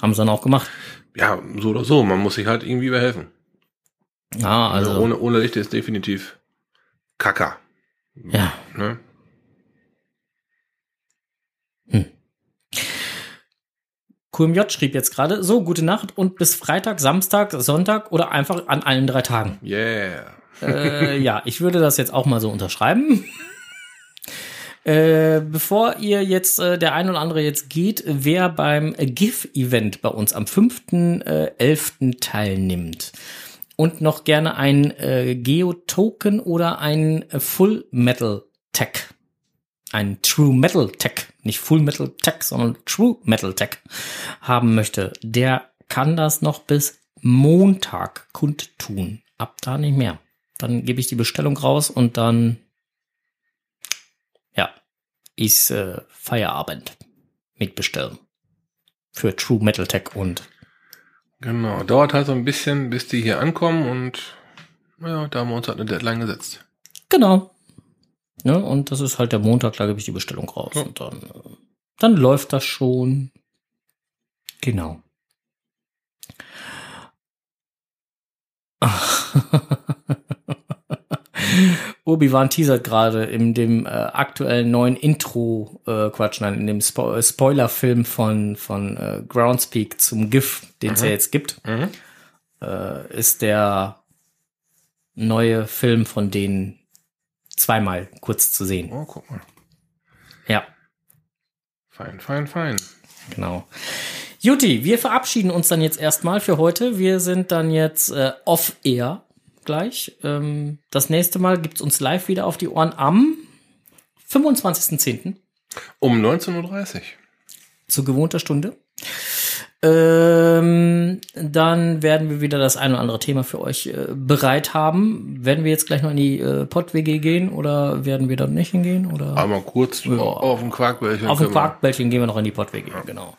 Haben sie dann auch gemacht. Ja, so oder so. Man muss sich halt irgendwie behelfen. Ja, also. Also ohne, ohne Licht ist definitiv Kacker. ja. Ne? QMJ schrieb jetzt gerade, so, gute Nacht und bis Freitag, Samstag, Sonntag oder einfach an allen drei Tagen. Yeah. äh, [laughs] ja, ich würde das jetzt auch mal so unterschreiben. [laughs] Äh, bevor ihr jetzt, äh, der ein oder andere jetzt geht, wer beim GIF-Event bei uns am 5.11. teilnimmt und noch gerne ein äh, Geo-Token oder ein äh, Full Metal Tech, ein True Metal Tech, nicht Full Metal Tech, sondern True Metal Tech haben möchte, der kann das noch bis Montag kundtun. Ab da nicht mehr. Dann gebe ich die Bestellung raus und dann ja, ist äh, Feierabend mit bestellen. Für True Metal Tech und Genau. Dauert halt so ein bisschen, bis die hier ankommen und ja, da haben wir uns halt eine Deadline gesetzt. genau. Ne, und das ist halt der Montag, da gebe ich die Bestellung raus. Ja. Und dann, äh, dann läuft das schon. Genau. [laughs] Obi-Wan teasert gerade in dem äh, aktuellen neuen Intro, äh, Quatsch, nein, in dem Spo äh, Spoiler-Film von, von äh, Groundspeak zum GIF, den es ja jetzt gibt, Mhm. äh, ist der neue Film von denen zweimal kurz zu sehen. Oh, guck mal. Ja, Fein, fein, fein. genau. Juti, wir verabschieden uns dann jetzt erstmal für heute. Wir sind dann jetzt äh, off-air gleich. Ähm, das nächste Mal gibt's uns live wieder auf die Ohren am 25.10. Um 19.30 Uhr. zu gewohnter Stunde. Ähm, dann werden wir wieder das ein oder andere Thema für euch äh, bereit haben. Werden wir jetzt gleich noch in die äh, Pott-WG gehen oder werden wir dort nicht hingehen? Oder? Einmal kurz Ja. auf den Quarkbällchen. Auf dem Quarkbällchen gehen wir noch in die Pott-WG, genau.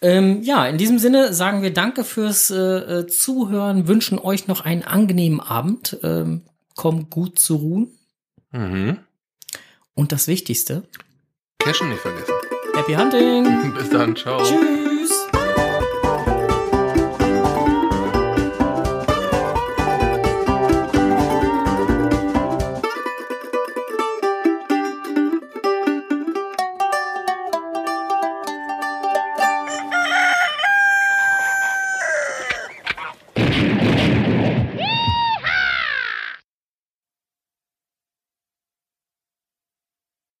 Ähm, ja, in diesem Sinne sagen wir Danke fürs äh, äh, Zuhören, wünschen euch noch einen angenehmen Abend, ähm, kommt gut zu ruhen Mhm. und das Wichtigste, Cashen nicht vergessen. Happy Hunting! [laughs] Bis dann, ciao. Tschüss!